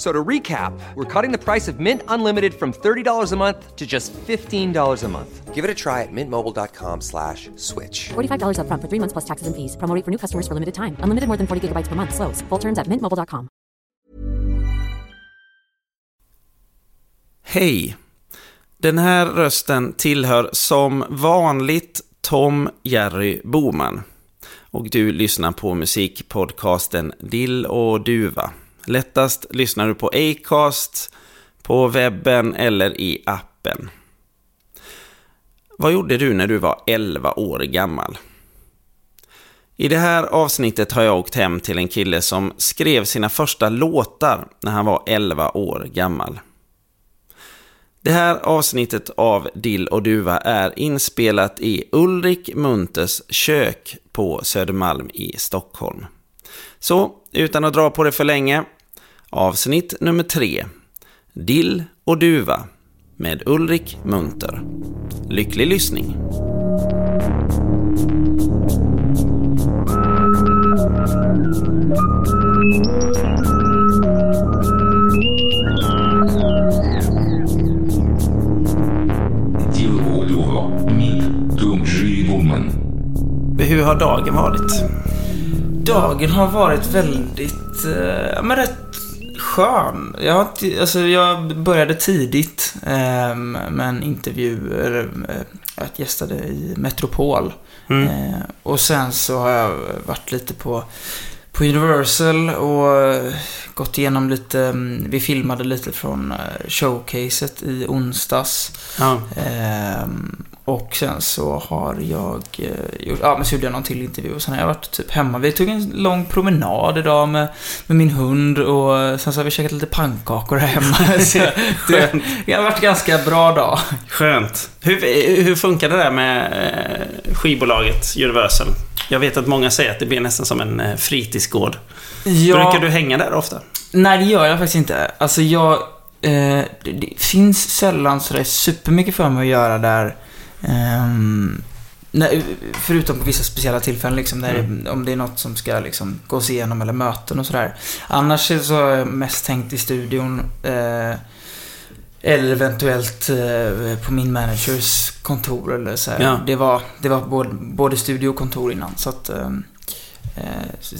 F- So to recap, we're cutting the price of Mint Unlimited from $30 a month to just $15 a month. Give it a try at mintmobile.com slash switch. $45 upfront for three months plus taxes and fees. Promo rate for new customers for limited time. Unlimited more than 40 gigabytes per month. Slows. Full terms at mintmobile.com. Hej! Den här rösten tillhör som vanligt Tom Jerry Boman. Och du lyssnar på musikpodcasten Dill och Duva. Lättast lyssnar du på Acast, på webben eller i appen. Vad gjorde du när du var 11 år gammal? I det här avsnittet har jag åkt hem till en kille som skrev sina första låtar när han var 11 år gammal. Det här avsnittet av Dill och Duva är inspelat i Ulrik Munters kök på Södermalm i Stockholm. Så, utan att dra på det för länge, avsnitt nummer tre. Dill och Duva med Ulrik Munter. Lycklig lyssning! Hur har dagen varit? Dagen har varit väldigt, eh, ja men rätt skön. Jag, alltså, jag började tidigt eh, med en intervju, eller, eh, jag gästade i Metropol. Eh, och sen så har jag varit lite på, på Universal och eh, gått igenom lite, mm, vi filmade lite från eh, showcaset i onsdags. Ja. Ehm, och sen så har jag eh, gjort, ja men så gjorde jag någon till intervju och sen har jag varit typ hemma. Vi tog en lång promenad idag med, med min hund och sen så har vi käkat lite pannkakor här hemma. så det, det har varit en ganska bra dag. Skönt. Hur, hur funkar det där med eh, skivbolaget Universal? Jag vet att många säger att det blir nästan som en eh, fritidsgård. Brukar du hänga där ofta? Nej, det gör jag faktiskt inte. Alltså jag... Eh, det, det finns sällan sådär supermycket för mig att göra där. Ehm, när, förutom på vissa speciella tillfällen liksom, där det, om det är något som ska liksom, gås igenom eller möten och sådär. Annars är så har jag mest tänkt i studion. Eh, eller eventuellt eh, på min managers kontor eller så här. Ja. Det var, det var både, både studio och kontor innan. Så att... ehm, Eh,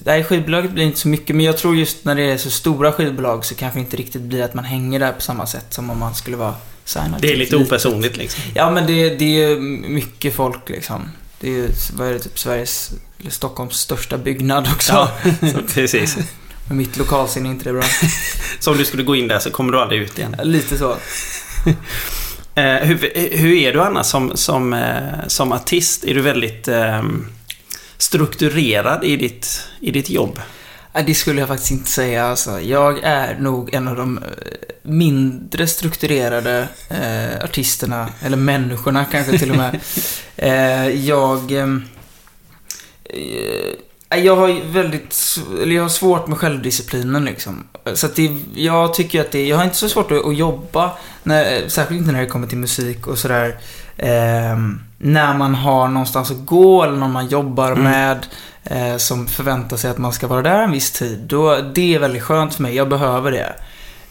Nej, skivbolaget blir inte så mycket, men jag tror just när det är så stora skivbolag så kanske inte riktigt blir att man hänger där på samma sätt som om man skulle vara Det är lite opersonligt liksom. Ja, men det, det är mycket folk liksom. Det är ju, vad är det, typ Sveriges, eller Stockholms största byggnad också. Ja, precis. Med mitt lokalsinne är inte det bra. Så om du skulle gå in där så kommer du aldrig ut igen. Lite så. Eh, hur, hur är du annars som, som, eh, som artist? Är du väldigt eh, strukturerad i ditt, i ditt jobb? Nej, det skulle jag faktiskt inte säga alltså. Jag är nog en av de eh, mindre strukturerade eh, artisterna, eller människorna kanske till och med. eh, jag... ehm, Eh, jag har väldigt, eller jag har svårt med självdisciplinen liksom. Så att det, jag tycker att det, jag har inte så svårt att, att jobba, när, särskilt inte när det kommer till musik och sådär. ehm, när man har någonstans att gå eller någon man jobbar Mm. med eh, som förväntar sig att man ska vara där en viss tid. Då, det är väldigt skönt för mig. Jag behöver det.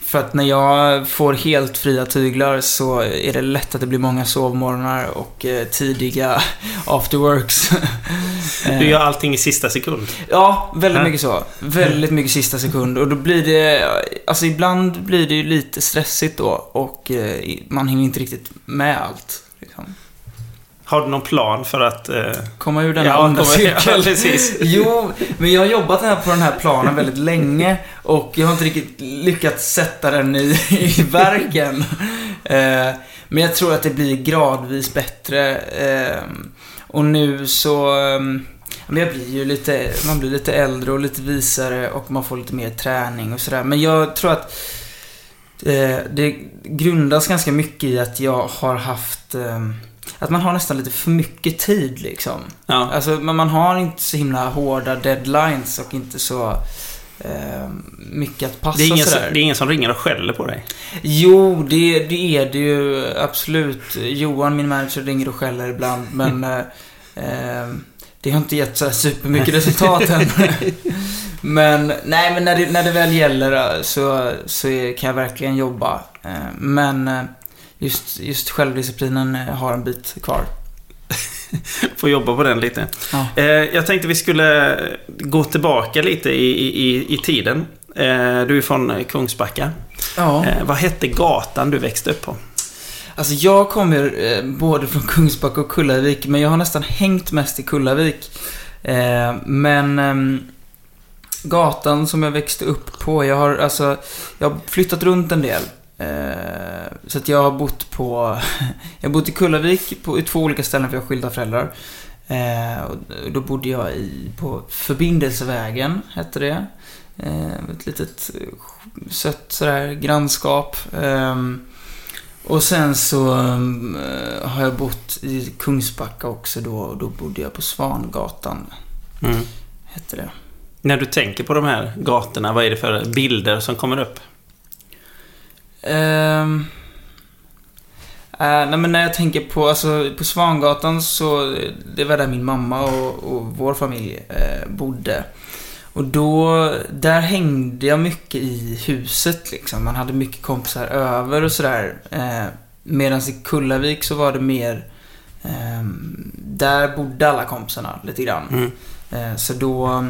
För att när jag får helt fria tyglar så är det lätt att det blir många sovmorgnar och eh, tidiga afterworks. Du gör allting i sista sekund. Ja, väldigt mycket så. Väldigt mycket sista sekund. Och då blir det... Alltså ibland blir det ju lite stressigt då och eh, man hinner inte riktigt med allt. Liksom. Har du någon plan för att... Eh, Komma ur den Ja, här onda komma- ja, precis. Jo, men jag har jobbat här på den här planen väldigt länge och jag har inte riktigt lyckats sätta den i, i verken. Eh, men jag tror att det blir gradvis bättre. Eh, och nu så... eh, men jag blir ju lite, man blir lite äldre och lite visare och man får lite mer träning och sådär. Men jag tror att eh, det grundas ganska mycket i att jag har haft eh, att man har nästan lite för mycket tid liksom. ja. Alltså, men man har inte så himla hårda deadlines och inte så... eh, mycket att passa Det är, ingen, som- sådär. det är ingen som ringer och skäller på dig. Jo, det, det är det ju absolut. Johan, min manager, ringer och skäller ibland, men eh, eh, det har inte gett så här supermycket resultat än. men, nej, men när det, när det väl gäller eh, så, så kan jag verkligen jobba. Eh, men eh, just, just självdisciplinen eh, har en bit kvar. Får jobba på den lite. Ja. Eh, jag tänkte vi skulle gå tillbaka lite i, i, i tiden. Eh, du är från Kungsbacka. Ja. Eh, vad hette gatan du växte upp på? Alltså jag kommer både från Kungsbacka och Kullavik, men jag har nästan hängt mest i Kullavik. Men ehm, gatan som jag växte upp på, jag har alltså, jag har flyttat runt en del. Eh, så att jag har bott på, jag har bott i Kullavik på, i två olika ställen för jag har skilda föräldrar. Eh, och då bodde jag i, på Förbindelsevägen, hette det. Eh, ett litet sött sådär grannskap. Ehm, och sen så har jag bott i Kungsbacka också då. Och då bodde jag på Svangatan, Mm. hette det. När du tänker på de här gatorna, vad är det för bilder som kommer upp? Eh, nej men när jag tänker på, alltså på Svangatan så, det var där min mamma och, och vår familj eh, bodde. Och då, där hängde jag mycket i huset liksom. Man hade mycket kompisar över och sådär. Eh, Medan i Kullavik så var det mer, ehm, där bodde alla kompisarna lite grann. Mm. Eh, Så då...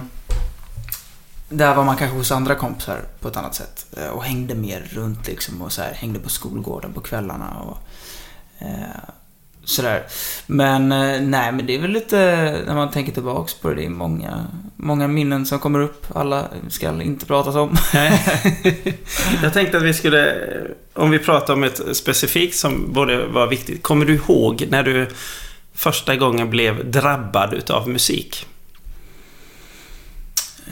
Där var man kanske hos andra kompisar på ett annat sätt. eh, Och hängde mer runt liksom och så här, hängde på skolgården på kvällarna och eh, sådär. Men eh, nej, men det är väl lite, när man tänker tillbaks på det, det är många, många minnen som kommer upp. Alla ska inte pratas om. Jag tänkte att vi skulle, om vi pratar om ett specifikt som både var viktigt. Kommer du ihåg när du första gången blev drabbad utav musik?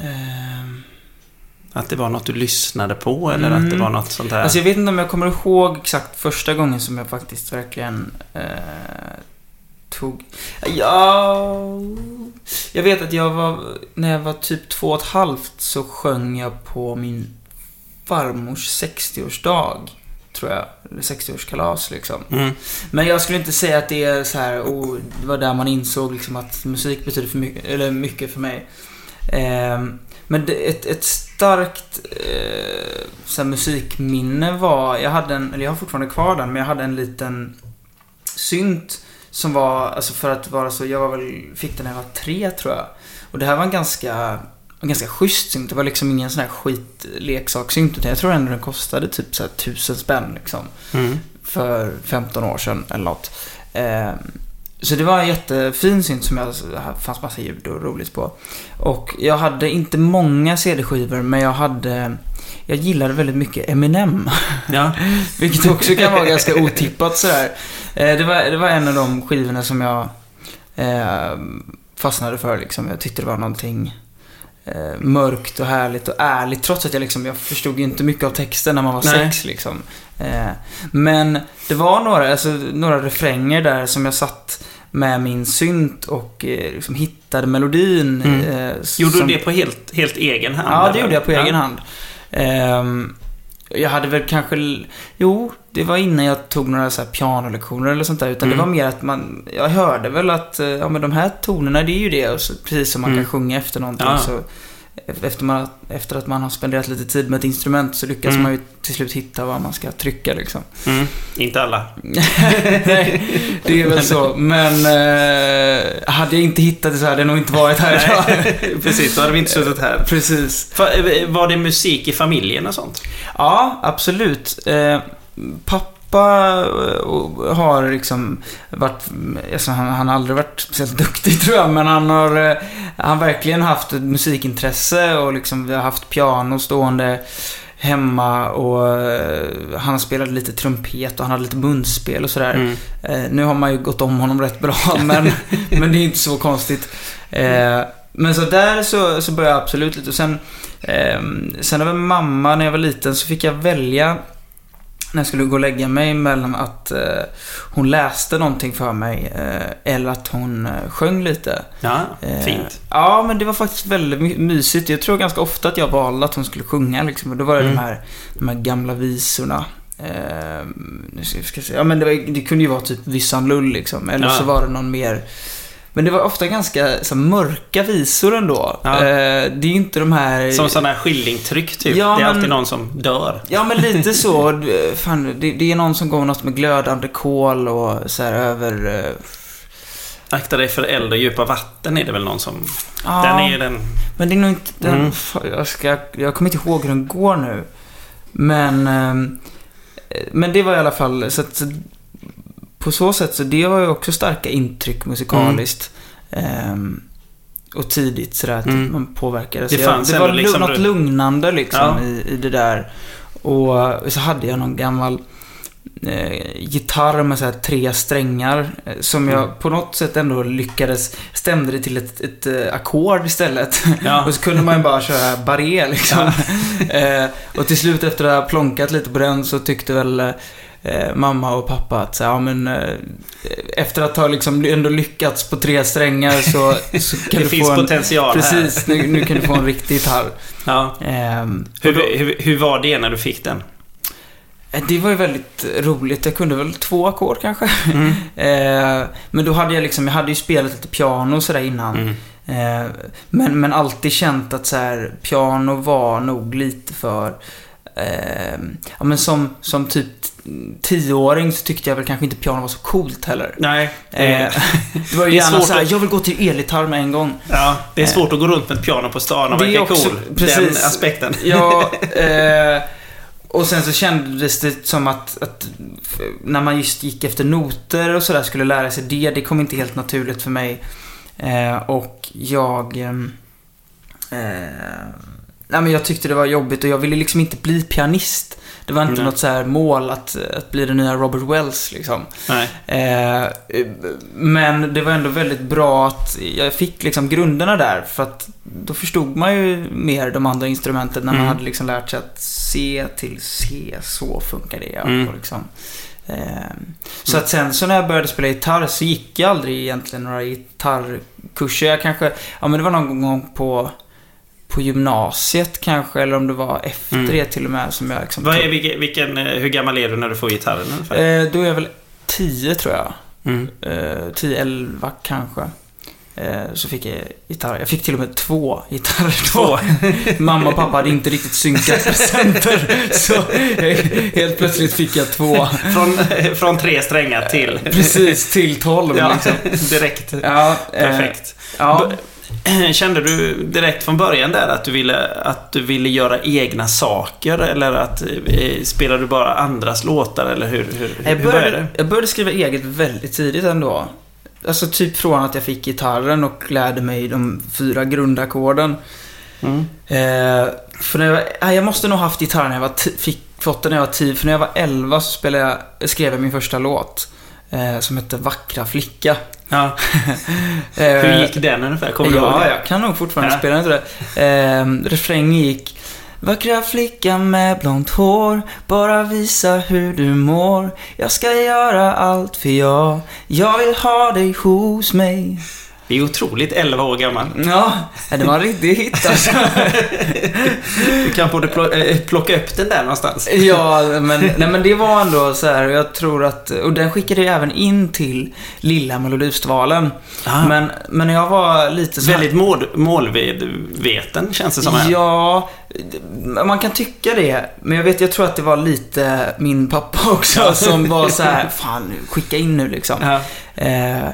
Ehm, Att det var något du lyssnade på eller att det Mm. var något sånt här? Alltså jag vet inte om jag kommer ihåg exakt första gången som jag faktiskt verkligen eh, tog... Ja... Jag vet att jag var... När jag var typ två och ett halvt så sjöng jag på min farmors 60-årsdag. Tror jag. Eller 60-årskalas liksom. Mm. Men jag skulle inte säga att det är så här, oh, det var där man insåg liksom att musik betyder för mycket, eller mycket för mig. Ehm, men det, ett, ett starkt eh, så här, musikminne var, jag hade en, eller jag har fortfarande kvar den, men jag hade en liten synt som var, alltså för att vara så, jag var väl, fick den när jag var tre tror jag. Och det här var en ganska, en ganska schysst synt. Det var liksom ingen sån här skitleksakssynt, utan jag tror ändå den kostade typ så här tusen spänn liksom Mm. för 15 år sedan eller något. Eh, så det var en jättefin synt som jag, fanns massa ljud och roligt på. Och jag hade inte många CD-skivor, men jag hade, jag gillade väldigt mycket Eminem. Ja. Vilket också kan vara ganska otippat sådär. Eh, det, var, det var en av de skivorna som jag eh, fastnade för liksom. Jag tyckte det var någonting eh, mörkt och härligt och ärligt. Trots att jag liksom, jag förstod ju inte mycket av texten när man var Nej. sex liksom. Eh, men det var några, alltså, några refränger där som jag satt med min synt och eh, liksom hittade melodin. Mm. Eh, Gjorde som- du det på helt, helt egen hand? Ja, det eller? gjorde jag på Ja. egen hand. Ehm, jag hade väl kanske... Jo, det var innan jag tog några så här pianolektioner eller sånt där. Utan Mm. det var mer att man... Jag hörde väl att, eh, ja men de här tonerna, det är ju det. Och så, precis som man Mm. kan sjunga efter någonting Ja. så... Efter, man, efter att man har spenderat lite tid med ett instrument så lyckas Mm. man ju till slut hitta vad man ska trycka liksom. Mm. Inte alla. Nej, det är väl så. Men eh, hade jag inte hittat det så hade jag nog inte varit här idag. Precis, då hade vi inte suttit här. Precis. Fa- Var det musik i familjen och sånt? Ja, absolut. Eh, pappa eh, har liksom varit, alltså han, han har aldrig varit speciellt duktig tror jag, men han har, eh, han verkligen haft ett musikintresse och liksom vi har haft piano stående hemma och han spelade lite trumpet och han hade lite munspel och sådär. Mm. Nu har man ju gått om honom rätt bra, men, men det är inte så konstigt. Men så där så, så började jag absolut lite. Och sen, eh, sen av en mamma när jag var liten så fick jag välja när jag skulle gå och lägga mig mellan att eh, hon läste någonting för mig eh, eller att hon eh, sjöng lite. Ja, Eh, fint. Ja, men det var faktiskt väldigt my- mysigt. Jag tror ganska ofta att jag valde att hon skulle sjunga liksom. Och då var det Mm. de, här, de här gamla visorna. Eh, nu ska, ska jag se. Ja, men det, var, det kunde ju vara typ Vissan Lull liksom. Eller Ja. så var det någon mer... Men det var ofta ganska så mörka visor ändå. Ja. Eh, det är inte de här... Som sådana här skillingtryck typ. Ja, det är men- alltid någon som dör. Ja, men lite så. Du, Fan, det, det är någon som går något med glödande kol och så här över... eh, Akta dig för eld och djupa vatten är det väl någon som... Ja. Den är ju den... Men det är nog inte den... Mm. Jag, ska, jag kommer inte ihåg hur den går nu. Men... ehm, Men det var i alla fall... Så att, på så sätt så det var ju också starka intryck musikaliskt. Ehm, och tidigt sådär att Mm. man påverkades. Det Jag- det var liksom något lugnande liksom Ja. i, i det där. Och så hade jag någon gammal eh, gitarr med så här tre strängar. eh, Som jag Mm. på något sätt ändå lyckades stämde det till ett, ett eh, ackord istället. Ja. och så kunde man ju bara köra barré liksom. eh, och till slut efter att ha plonkat lite på den så tyckte väl eh, mamma och pappa att så, här, ja men eh, efter att ha liksom ändå lyckats på tre strängar så, så kan Det du finns få en... potential Precis, nu, nu kan du få en riktig gitarr. här. Ja. Ehm, Hur, då- hur, hur var det när du fick den? Eh, Det var ju väldigt roligt. Jag kunde väl två ackord kanske. Mm. Eh, men då hade jag liksom, jag hade ju spelat lite piano sådär innan. Mm. Eh, men, men alltid känt att så här, piano var nog lite för... Eh, ja men som, som typ tioåring så tyckte jag väl kanske inte piano var så coolt heller. Nej. Eh, Eh, det var ju det är gärna svårt så här, att- jag vill gå till elgitarr med en gång. ja, det är svårt att gå runt med ett piano på stan och verka cool. precis. Den aspekten. Ja, eh, och sen så kändes det som att, att när man just gick efter noter och sådär skulle lära sig det, det kom inte helt naturligt för mig. Eh, och jag... nej men jag tyckte det var jobbigt och jag ville liksom inte bli pianist. Det var inte Nej. något så här mål att, att bli den nya Robert Wells liksom. Eh, men det var ändå väldigt bra att jag fick liksom grunderna där. För att då förstod man ju mer de andra instrumenten när man Mm. hade liksom lärt sig att C till C, så funkar det. Mm. och liksom. eh, så att sen så när jag började spela gitarr så gick jag aldrig egentligen några gitarrkurser. Jag kanske, ja men det var någon gång på på gymnasiet kanske, eller om det var efter Mm. det till och med som jag liksom Vad är, vilken, vilken, eh, hur gammal är du när du får gitarren ungefär? eh, Då är jag väl 10 tror jag. Mm. eh, 10-11 kanske. Eh, så fick jag gitarr. Jag fick till och med två gitarrer då. Mamma och pappa hade inte riktigt synkat presenter. Så helt plötsligt fick jag två. Från, från tre strängar till... Precis till 12 Ja, liksom. direkt. Ja, eh, Perfekt. Ja. Kände du direkt från början där att du ville, att du ville göra egna saker? Eller att eh, spelade du bara andras låtar? Eller hur, hur, Jag hur började började, det? jag började skriva eget väldigt tidigt ändå. Alltså typ från att jag fick gitarren och lärde mig de fyra grundackorden. Mm. Eh, för när jag, var, jag måste nog haft gitarr när jag var fick fått den när jag var 10. För när jag var 11 så spelade jag, skrev jag min första låt. Eh, som hette Vackra flicka. Ja. Eh, Hur gick den ungefär? Kommer du ihåg det? jag kan nog fortfarande Ja. spela inte det. Eh, refrängen gick Vackra flicka med blont hår Bara visa hur du mår Jag ska göra allt för jag Jag vill ha dig hos mig Det är otroligt 11 år gammal. Ja, det var en riktig hit alltså. Du kan plo- eh, plocka upp den där någonstans. Ja, men, nej, men det var ändå så här, jag tror att, och den skickade jag även in till Lilla Melodifestivalen. Ah. Men, men jag var lite så här, Väldigt mål, målvedveten känns det som här. Ja, man kan tycka det. Men jag vet, jag tror att det var lite min pappa också som var så här, fan skicka in nu liksom. Ja. Eh,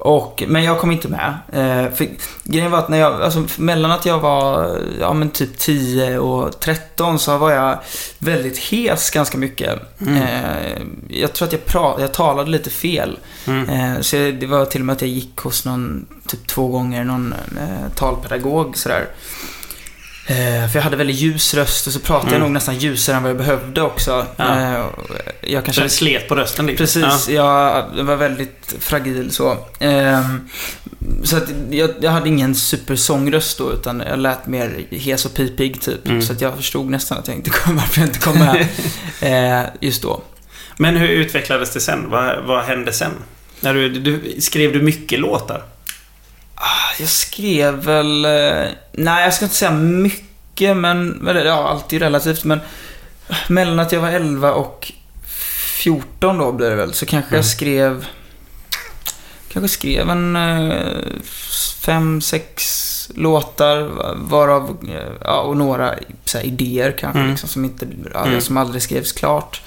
och, men jag kom inte med. Eh, för grejen var att när jag, alltså mellan att jag var, ja men typ 10 och 13 så var jag väldigt hes ganska mycket. Mm. Eh, jag tror att jag, pra, jag talade lite fel. Mm. Eh, så det var till och med att jag gick hos någon, typ två gånger, någon eh, talpedagog sådär. Eh, för jag hade väldigt ljus röst och så pratade Mm. jag nog nästan ljusare än vad jag behövde också. Ja. Eh, jag Så kanske... det slet på rösten lite. Precis, jag var väldigt fragil så. Ehm, så att jag, jag hade ingen supersångröst då, utan jag lät mer hes och pipig typ. Mm. Så att jag förstod nästan att jag inte kom, varför jag inte kom med eh, just då. Men hur utvecklades det sen? Vad, vad hände sen? När du, du, skrev du mycket låtar? Jag skrev väl... eh, Nej, jag ska inte säga mycket, men... Ja, allt är ju relativt, men... Mellan att jag var 11 och 14 då blir det väl, så kanske jag skrev... Kanske skrev en eh, fem, sex låtar, varav... eh, Ja, och några här, idéer kanske, Mm. liksom, som, inte, Mm. som aldrig skrevs klart.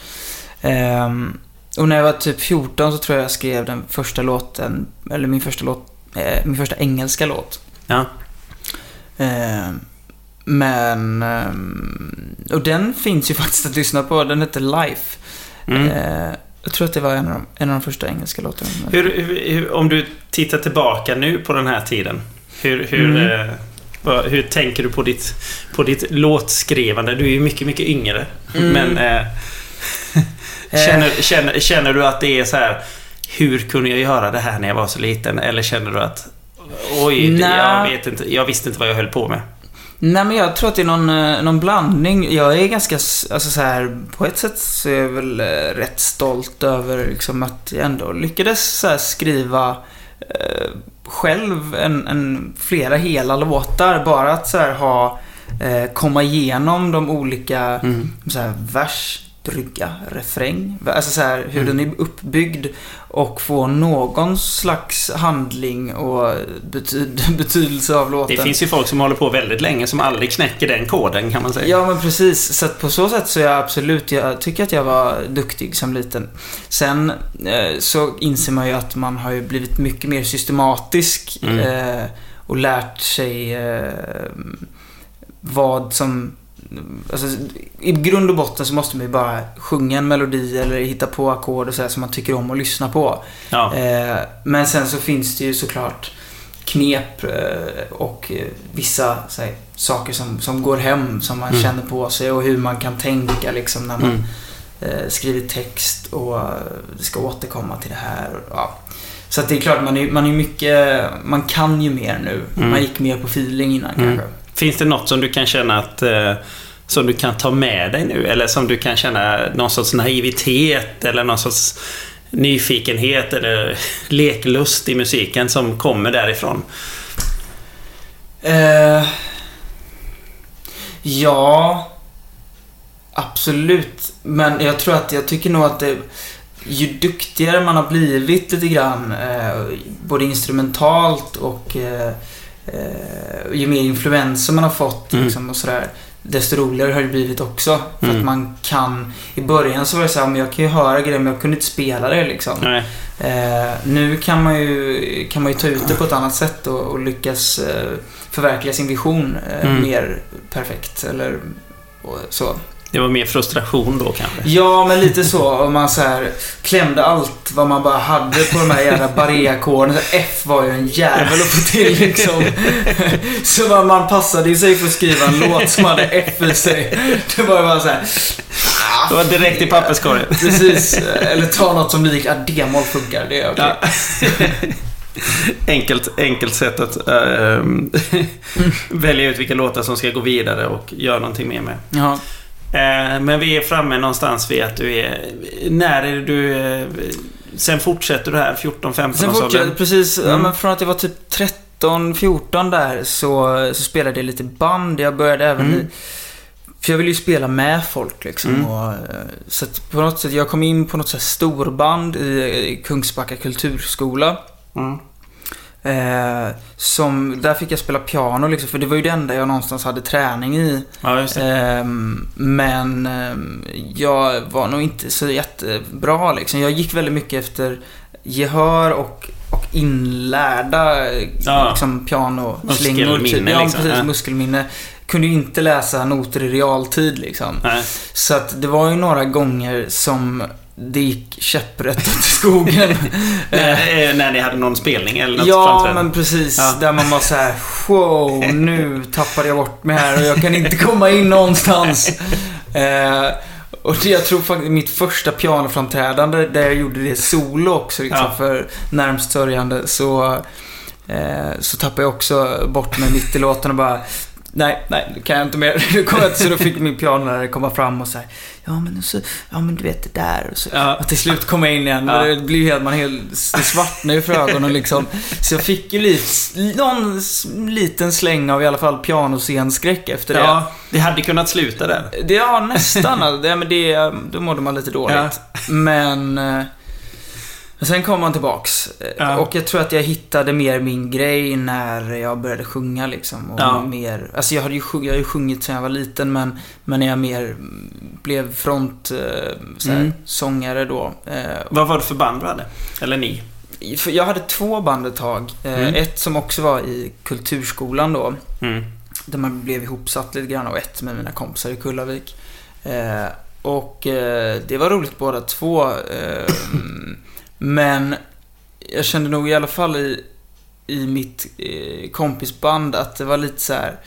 Ehm, och när jag var typ 14 så tror jag jag skrev den första låten, eller min första låt, eh, min första engelska låt. Ja. Ehm, men, ehm, och den finns ju faktiskt att lyssna på, den heter Life. Mm. Ehm, jag tror att det var en av de, en av de första engelska låtarna. Hur, hur, om du tittar tillbaka nu på den här tiden. Hur, hur, Mm. eh, hur tänker du på ditt, på ditt låtskrivande? Du är ju mycket, mycket yngre. Mm. Men eh, känner, känner, känner du att det är så här Hur kunde jag göra det här när jag var så liten? Eller känner du att Oj, Nej. jag, vet inte, jag visste inte vad jag höll på med. Nej men jag tror att det är någon, eh, någon blandning. Jag är ganska, alltså så här, på ett sätt så är jag väl eh, rätt stolt över liksom att jag ändå lyckades så skriva eh, själv en, en, flera hela låtar. Bara att så här, ha, eh, komma igenom de olika, så här, vers, brygga, refräng. Alltså så här, hur den är uppbyggd och få någon slags handling och betyd, betydelse av låten. Det finns ju folk som håller på väldigt länge som aldrig knäcker den koden kan man säga. Ja, men precis. Så att på så sätt så är jag absolut, jag tycker att jag var duktig som liten. Sen eh, så inser man ju att man har ju blivit mycket mer systematisk Mm. eh, och lärt sig eh, vad som Alltså, I grund och botten så måste man ju bara sjunga en melodi eller hitta på ackord och sådär som man tycker om att lyssna på. Ja. Eh, men sen så finns det ju såklart knep eh, och eh, vissa här, saker som, som går hem som man Mm. känner på sig och hur man kan tänka liksom när man Mm. eh, skriver text och eh, ska återkomma till det här. Och, ja. Så det är klart, man är, man är mycket, man kan ju mer nu. Mm. Man gick mer på feeling innan kanske. Finns det något som du kan känna att eh, som du kan ta med dig nu? Eller som du kan känna någon sorts naivitet eller någon sorts nyfikenhet eller leklust i musiken som kommer därifrån? Eh, ja, absolut. Men jag tror att, jag tycker nog att det, ju duktigare man har blivit lite grann, eh, både instrumentalt och eh, eh, ju mer influenser man har fått Mm. liksom, och sådär, desto roligare har det blivit också. För Mm. att man kan, i början så var det så här, men jag kan ju höra grejer men jag kunde inte spela det liksom. Eh, nu kan man, ju, kan man ju ta ut det på ett annat sätt och, och lyckas eh, förverkliga sin vision eh, Mm. mer perfekt. Eller så. Det var mer frustration då kanske? Ja, men lite så. Om man så här klämde allt vad man bara hade på de här jävla barré-ackorden. F var ju en jävel att få till liksom. Så man- man passade sig för att skriva en låt som hade F i sig. Det var ju bara så här. Det var direkt i papperskorgen. Precis. Eller ta något som lik, ja, D-moll funkar. Det är okej. Ja. enkelt, enkelt sätt att eh, välja ut vilka låtar som ska gå vidare och göra någonting mer med. Ja. Eh, men vi är framme någonstans vid att du är... När är du... Eh, sen fortsätter du här, 14-15 Sen års fortsatte åldern. precis, ja, Mm. men från att jag var typ 13, 14 där så, så spelade jag lite band. Jag började även Mm. För jag ville ju spela med folk liksom. Mm. Och, eh, så att på något sätt, jag kom in på något så här storband i, i Kungsbacka kulturskola. Mm. Eh, som, där fick jag spela piano liksom, för det var ju det enda jag någonstans hade träning i. Ja. Ehm, men ehm, jag var nog inte så jättebra liksom. Jag gick väldigt mycket efter gehör och, och inlärda Ja. liksom, pianoslingor. Muskelminne, ja, liksom. precis. Ja. Muskelminne. Kunde ju inte läsa noter i realtid liksom. Nej. Så att det var ju några gånger som det gick käpprätt åt skogen. När, eh, när ni hade någon spelning eller något Ja, framträdande? men precis. Ja. Där man var så här: wow, nu tappade jag bort mig här och jag kan inte komma in någonstans. Eh, och det, jag tror faktiskt mitt första pianoframträdande där jag gjorde det solo också liksom, Ja. för närmst sörjande så Eh, så tappade jag också bort mig mitt i låten och bara Nej, nej, det kan jag inte mer. Nu kom jag inte, så då fick min pianolärare komma fram och säga Ja men så, ja men du vet det där och så. Ja. Och till slut kom jag in igen och det blir ju helt, man helt, det svartnar ju för ögonen liksom. Så jag fick ju lite, någon liten släng av i alla fall pianoscenskräck efter det. Ja, det hade kunnat sluta där. Det, ja, nästan. det, men det, då mådde man lite dåligt. Men... men sen kom man tillbaks. Eh, Ja. Och jag tror att jag hittade mer min grej när jag började sjunga liksom. Och Ja. mer, alltså jag, hade ju sjung, jag har ju sjungit sedan jag var liten men, men när jag mer blev front eh, såhär, Mm. sångare då. Eh, Vad var det för band du hade? Eller ni? jag hade två band ett tag. Mm. Ett som också var i kulturskolan då. Mm. Där man blev ihopsatt lite grann och ett med mina kompisar i Kullavik. Och det var roligt båda två. Men jag kände nog i alla fall i, i mitt eh, kompisband att det var lite så här.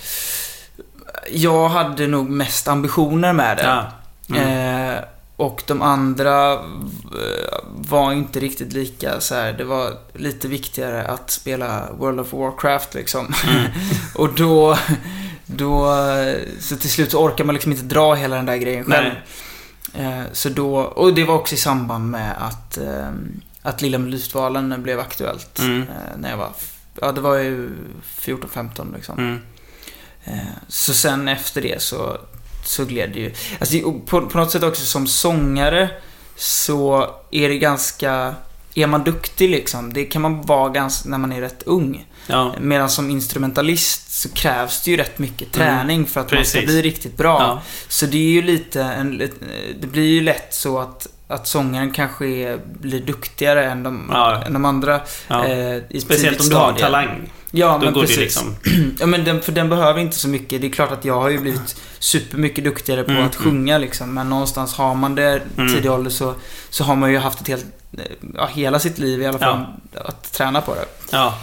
Jag hade nog mest ambitioner med det. Ja. Mm. Eh, och de andra eh, var inte riktigt lika så här. Det var lite viktigare att spela World of Warcraft liksom. och då, då... Så till slut så orkar man liksom inte dra hela den där grejen själv. Eh, så då... Och det var också i samband med att, eh, att Lilla Melodifestivalen blev aktuellt. Mm. Eh, när jag var... Ja, det var ju 14-15 liksom. Mm. Eh, Så sen efter det så, så gled det ju. Alltså på, på något sätt också som sångare så är det ganska... Är man duktig liksom, det kan man vara ganska när man är rätt ung. Ja. Medan som instrumentalist så krävs det ju rätt mycket träning för att man ska Mm. Precis. bli riktigt bra. Ja. Så det är ju lite en, lit- det blir ju lätt så att, att sångaren kanske är, blir duktigare än de, Ja. än de andra. Ja. eh, i Speciellt om du har en talang. Ja, Då men går precis. liksom... Ja, men den, för den behöver inte så mycket. Det är klart att jag har ju blivit supermycket duktigare på Mm, att sjunga liksom. Men någonstans har man det Mm. tidig ålder så, så har man ju haft ett helt, ja, hela sitt liv i alla fall att träna på det. Ja.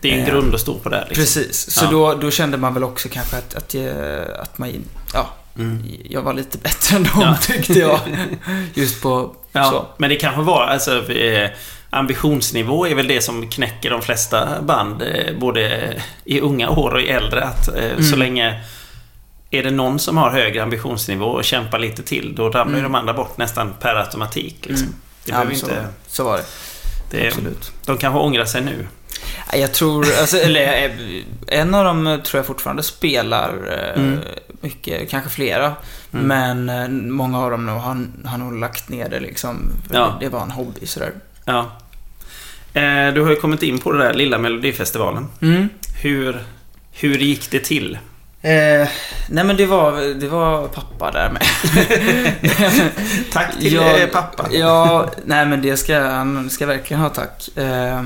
Det är en Eh, grund att stå på där. Liksom. Precis. Så Ja. då, då kände man väl också kanske att, att, jag, att man, ja, Mm. jag var lite bättre än dem Ja. tyckte jag. Just på Ja, så. men det kanske var, alltså, eh, ambitionsnivå är väl det som knäcker de flesta band, eh, både i unga år och i äldre. Att eh, Mm. så länge är det någon som har högre ambitionsnivå och kämpar lite till, då ramlar Mm. de andra bort nästan per automatik. Liksom. Mm. Det Ja, men så, inte... så var det. Det, Absolut. de kanske ångrar sig nu. Jag tror, alltså, eller en av dem tror jag fortfarande spelar Mm. Mycket, kanske flera. Mm. Men eh, många av dem nu har, har nog lagt ner det liksom. Ja. Det var en hobby sådär. Ja. Eh, du har ju kommit in på det där lilla Melodifestivalen. Mm. Hur, hur gick det till? Eh, nej men det var, det var pappa där med. Tack till Jag- eh, pappa. Ja, nej men det ska han ska verkligen ha tack. Eh,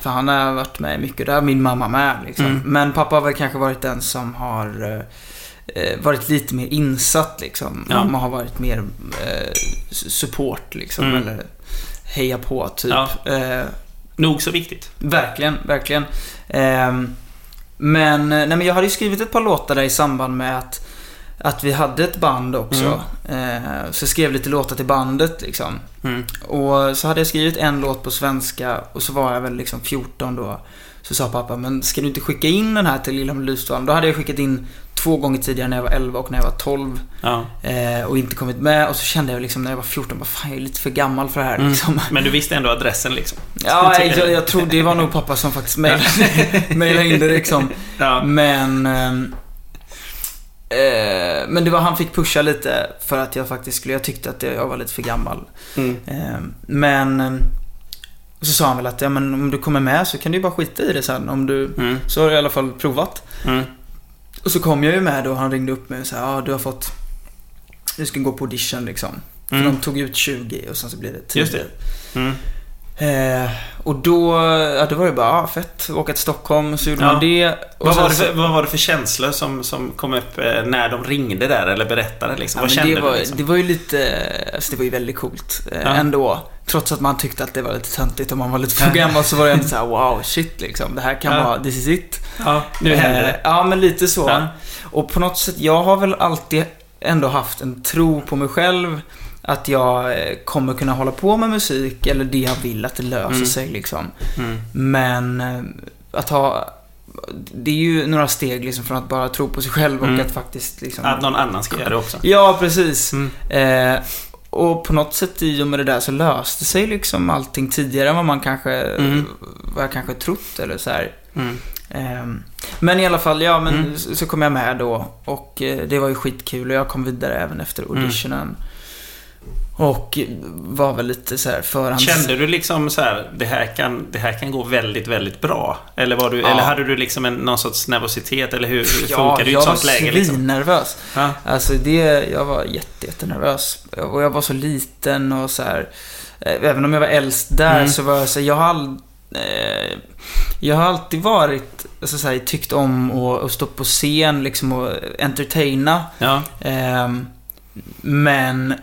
för han har varit med mycket, där min mamma med liksom. Mm. Men pappa har väl kanske varit den som har varit lite mer insatt liksom. Ja. Mamma har varit mer eh, support liksom. Mm. Eller heja på typ. Ja. Eh, Nog så viktigt. Verkligen, verkligen. Ehm, men, eh, nej, men jag hade ju skrivit ett par låtar där i samband med att, att vi hade ett band också. Ehm, så jag skrev lite låtar till bandet liksom. Mm. Och så hade jag skrivit en låt på svenska och så var jag väl liksom 14 då. Så sa pappa, men ska du inte skicka in den här till Lilla Melodifestivalen? Då hade jag skickat in två gånger tidigare när jag var 11 och när jag var 12. Ja. Eh, och inte kommit med. Och så kände jag liksom när jag var 14, bara fan jag är lite för gammal för det här Mm. liksom. Men du visste ändå adressen liksom? Ja, jag, jag tror det var nog pappa som faktiskt mejlade, mejlade in det liksom. Ja. Men... ehm, eh, men det var, han fick pusha lite för att jag faktiskt skulle, jag tyckte att jag var lite för gammal. Mm. Eh, men... ehm, så sa han väl att ja, men om du kommer med så kan du ju bara skita i det sen. Om du, Mm. så har du i alla fall provat. Och så kom jag ju med då och han ringde upp mig och sa ja du har fått... Du ska gå på audition liksom. För Mm. de tog ut 20 och sen så blev det 10. Just det. Mm. Eh, och då, ja, då var det bara, ah, fett, åka till Stockholm, så gjorde Ja. man det. Vad var, det för, vad var det för känslor som, som kom upp eh, när de ringde där eller berättade liksom? Ja, vad kände det, var, du liksom? det var ju lite, alltså det var ju väldigt coolt eh, Ja. ändå. Trots att man tyckte att det var lite töntigt och man var lite för gammal så var det ändå såhär, wow, shit liksom. Det här kan Ja. vara, this is it. Ja, nu händer Eh, det. Ja, men lite så. Ja. Och på något sätt, jag har väl alltid ändå haft en tro på mig själv. Att jag eh, kommer kunna hålla på med musik, eller det jag vill att det löser Mm. sig liksom. Mm. Men eh, att ha... Det är ju några steg liksom från att bara tro på sig själv och Mm. att faktiskt liksom... Att någon annan ska göra det också. Ja, precis. Mm. Eh, och på något sätt i och med det där så löste sig liksom allting tidigare än vad man kanske, Mm. vad jag kanske trott eller så här. Mm. Ehm, men i alla fall, ja men Mm. så, så kom jag med då och eh, det var ju skitkul och jag kom vidare även efter Mm. auditionen. Och var väl lite så här förhands... Kände du liksom så här, det här kan, det här kan gå väldigt, väldigt bra? Eller, var du, Ja. eller hade du liksom en, någon sorts nervositet? Eller hur, hur Ja, funkar det i jag ett var sånt läge? Liksom? svinnervös. Ja. Alltså det, jag var jätte, jättenervös. Och jag var så liten och så här. eh, Även om jag var äldst där Mm. så var jag så här, jag har all, eh, Jag har alltid varit, alltså så här, tyckt om att, att stå på scen liksom och entertaina. Ja. Ehm, men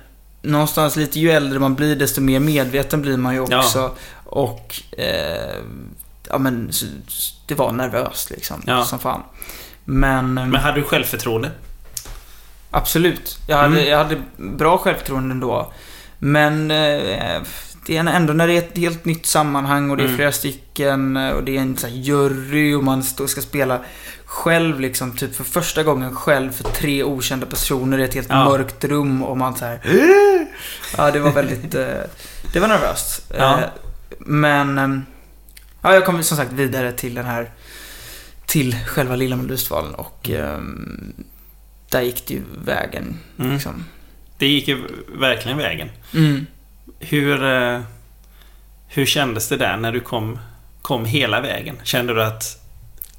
någonstans lite ju äldre man blir desto mer medveten blir man ju Ja. också. Och eh, ja men det var nervöst liksom. Ja. Som fan. Men, ehm, Men hade du självförtroende? absolut. Jag hade, Mm. jag hade bra självförtroende ändå. Men eh, det är ändå när det är ett helt nytt sammanhang och det är Mm. flera stycken eh, och det är en så här, jury och man ska spela själv liksom, typ för första gången själv för tre okända personer i ett helt Ja. mörkt rum och man så här. Ja, det var väldigt... eh, det var nervöst. Ja. Eh, men... ehm, ja, jag kom som sagt vidare till den här... Till själva Lilla Melodifestivalen och... ehm, där gick det ju vägen. Mm. Liksom. Det gick ju verkligen vägen. Mm. Hur, eh, hur kändes det där när du kom, kom hela vägen? Kände du att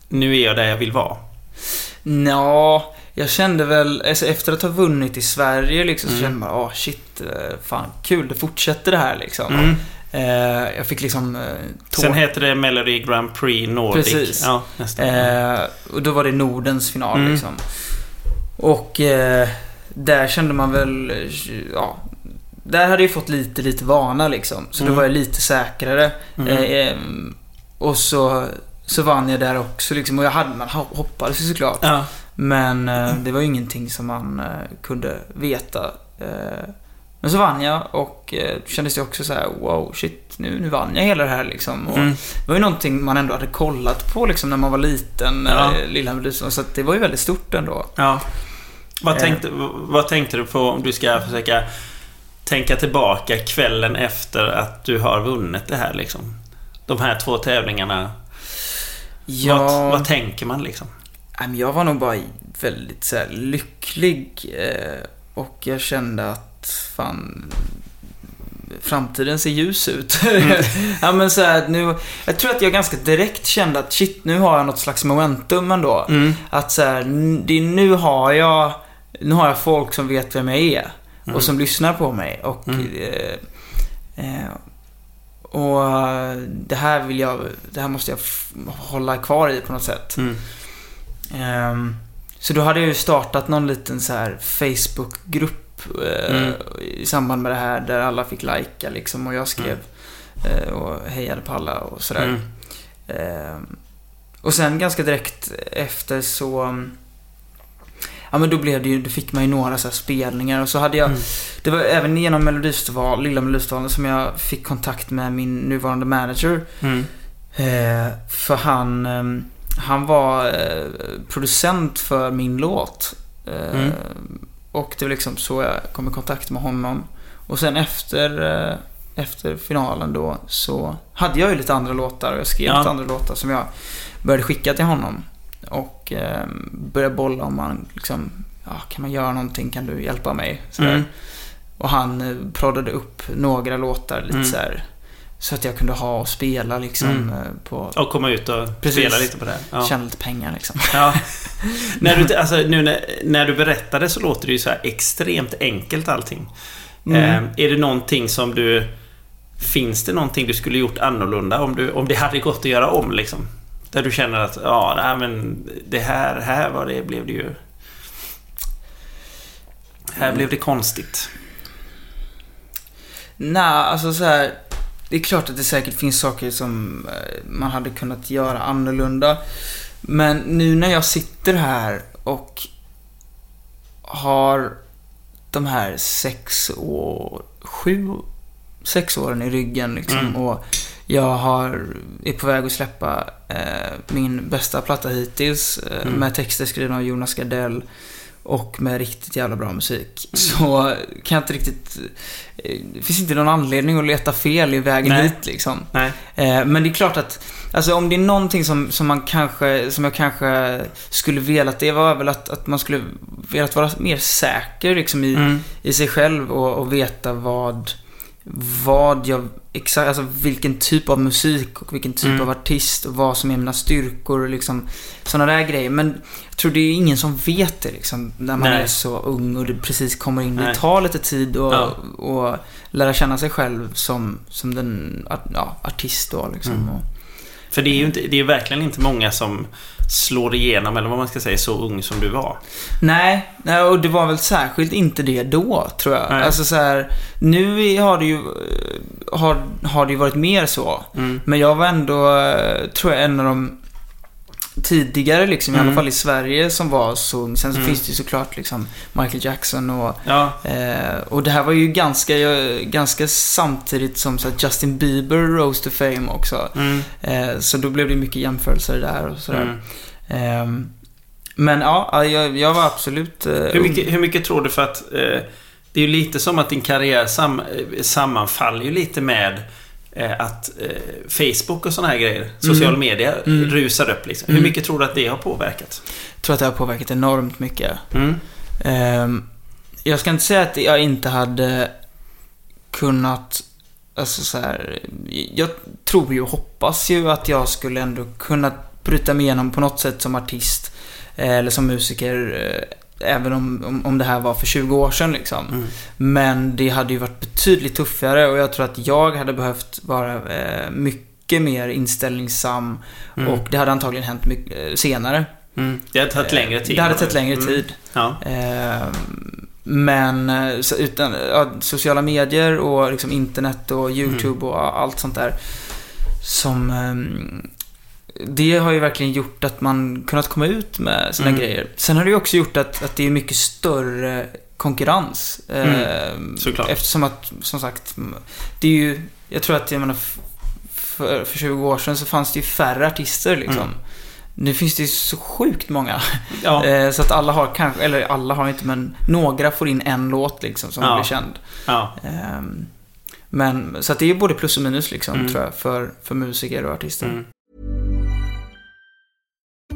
nu är jag där jag vill vara? Ja, jag kände väl, alltså efter att ha vunnit i Sverige liksom, så Mm. kände man, åh shit, eh, fan kul, det fortsätter det här liksom. Mm. Eh, jag fick liksom... Eh, Sen heter det Melody Grand Prix Nordic. Precis. Ja. Eh, och då var det Nordens final Mm. liksom. Och eh, där kände man väl, ja. Där hade jag fått lite, lite vana liksom. Så Mm. då var jag lite säkrare. Mm. Eh, ehm, och så, så vann jag där också liksom. Och jag hade, man ho- hoppades ju såklart. ja. Men eh, det var ju ingenting som man eh, kunde veta. Eh, men så vann jag och eh, kändes det också så här: wow, shit, nu, nu vann jag hela det här liksom. Och Mm. Det var ju någonting man ändå hade kollat på liksom när man var liten, Ja. ja. Lilla Melodifestivalen. Så det var ju väldigt stort ändå. ja. Vad, Eh. tänkte, vad tänkte du på om du ska försöka tänka tillbaka kvällen efter att du har vunnit det här liksom? De här två tävlingarna. Ja, Vad, vad tänker man liksom? jag var nog bara väldigt så lycklig. Eh, och jag kände att fan, framtiden ser ljus ut. ja men så här, nu, jag tror att jag ganska direkt kände att shit, nu har jag något slags momentum ändå. Mm. Att så här, det, nu har jag, nu har jag folk som vet vem jag är. Och som lyssnar på mig. Och, Mm. eh, eh, och eh, det här vill jag, det här måste jag hålla kvar i på något sätt. Mm. Ehm, så då hade jag ju startat någon liten så här Facebook-grupp eh, Mm. i samband med det här där alla fick lajka liksom och jag skrev eh, och hejade på alla och sådär. Mm. Ehm, och sen ganska direkt efter så... Ja men då blev det ju, då fick man ju några så här spelningar och så hade jag... Mm. Det var även genom Melodifestival, Lilla Melodifestivalen som jag fick kontakt med min nuvarande manager. Mm. Eh, för han, ehm, han var eh, producent för min låt. Eh, Mm. Och det var liksom så jag kom i kontakt med honom. Och sen efter, eh, efter finalen då så hade jag ju lite andra låtar och jag skrev Ja. lite andra låtar som jag började skicka till honom. Och eh, började bolla om man liksom, ja kan man göra någonting, kan du hjälpa mig? Mm. Och han eh, proddade upp några låtar lite Mm. så här Så att jag kunde ha och spela liksom Mm. eh, på... Och komma ut och Precis. spela lite på det. Ja. Tjäna lite pengar liksom. Ja. när du, alltså, nu när, när du berättade så låter det ju så här extremt enkelt allting. Mm. Eh, är det någonting som du... Finns det någonting du skulle gjort annorlunda om, du, om det hade gått att göra om liksom? Där du känner att, ja, nej, men det här, här var det, blev det ju... Här Mm. blev det konstigt. Nej, alltså så här. Det är klart att det säkert finns saker som eh, man hade kunnat göra annorlunda. Men nu när jag sitter här och har de här sex år, sju, sex åren i ryggen liksom Mm. och jag har, är på väg att släppa eh, min bästa platta hittills. Eh, Mm. Med texter skrivna av Jonas Gardell. Och med riktigt jävla bra musik. Mm. Så kan jag inte riktigt... eh, Det finns inte någon anledning att leta fel i vägen Nej. hit liksom. Nej. Eh, men det är klart att, alltså om det är någonting som, som man kanske, som jag kanske skulle velat, det var väl att, att man skulle velat vara mer säker liksom i, Mm. i sig själv och, och veta vad, vad jag, exakt, alltså vilken typ av musik och vilken typ Mm. av artist och vad som är mina styrkor och liksom sådana där grejer. Men jag tror det är ingen som vet det liksom när man Nej. är så ung och det precis kommer in. Nej. Det tar lite tid och, Ja. och lära känna sig själv som, som den ja, artist då liksom. Mm. Och, För det är ju inte, det är verkligen inte många som slår igenom, eller vad man ska säga, så ung som du var. Nej, och det var väl särskilt inte det då, tror jag. Nej. Alltså så här, nu har det ju, eh, har, har det ju varit mer så. Mm. Men jag var ändå, eh, tror jag, en av de tidigare liksom, i Mm. alla fall i Sverige, som var så ung. Sen så Mm. finns det ju såklart liksom Michael Jackson och Ja, Eh, och det här var ju ganska, eh, ganska samtidigt som så att Justin Bieber rose to fame också. mm. Eh, så då blev det mycket jämförelser där och sådär. Mm. Ehm, men ja, jag, jag var absolut... eh, Hur, mycket, hur mycket tror du för att... Eh, det är ju lite som att din karriär sam, eh, sammanfaller ju lite med eh, att eh, Facebook och sådana här grejer, sociala medier, Mm. rusar upp liksom. Mm. Hur mycket tror du att det har påverkat? Jag tror att det har påverkat enormt mycket. Mm. Ehm, jag ska inte säga att jag inte hade kunnat, alltså så här, jag tror ju och hoppas ju att jag skulle ändå kunna bryta mig igenom på något sätt som artist eh, eller som musiker. Eh, Även om, om, om det här var för 20 år sedan liksom. Mm. Men det hade ju varit betydligt tuffare och jag tror att jag hade behövt vara eh, mycket mer inställningssam Mm. och det hade antagligen hänt mycket, eh, senare. Mm. Det hade tagit längre tid. Det hade tagit längre Mm. tid. Ja. Ehm, Men eh, utan, ja, sociala medier och liksom internet och YouTube och allt sånt där. Som... Det har ju verkligen gjort att man kunnat komma ut med sina Mm. grejer. Sen har det ju också gjort att, att det är mycket större konkurrens. Mm, såklart. Eftersom att, som sagt, det är ju... Jag tror att, jag menar, för, för 20 år sedan så fanns det ju färre artister liksom. Mm. Nu finns det ju så sjukt många. Ja. Eh, Så att alla har kanske, eller alla har inte, men några får in en låt liksom som Ja. blir känd. ja. Ehm, Men, så att det är både plus och minus liksom, Mm. tror jag, för, för musiker och artister.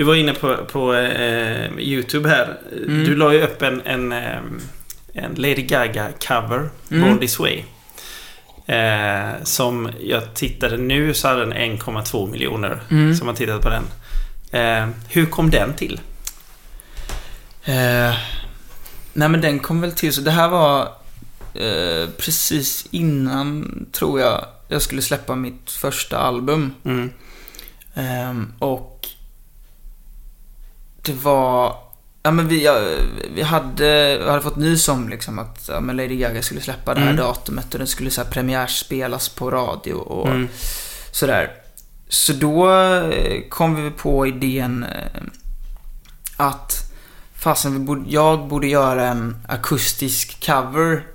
Du var inne på, på eh, YouTube här. Mm. Du la ju upp en, en, eh, en Lady Gaga-cover, Mm. Born This Way. Eh, som jag tittade nu så hade den 1,2 miljoner Mm. som har tittat på den. Eh, hur kom den till? Eh, nej men den kom väl till så det här var eh, precis innan, tror jag, jag skulle släppa mitt första album. Mm. Ehm, och det var... Ja men vi, ja, vi hade, vi hade fått nys om liksom att ja, men Lady Gaga skulle släppa det här Mm. datumet och den skulle så här premiärspelas på radio och Mm. sådär. Så då eh, kom vi på idén eh, att fasen, vi borde, jag borde göra en akustisk cover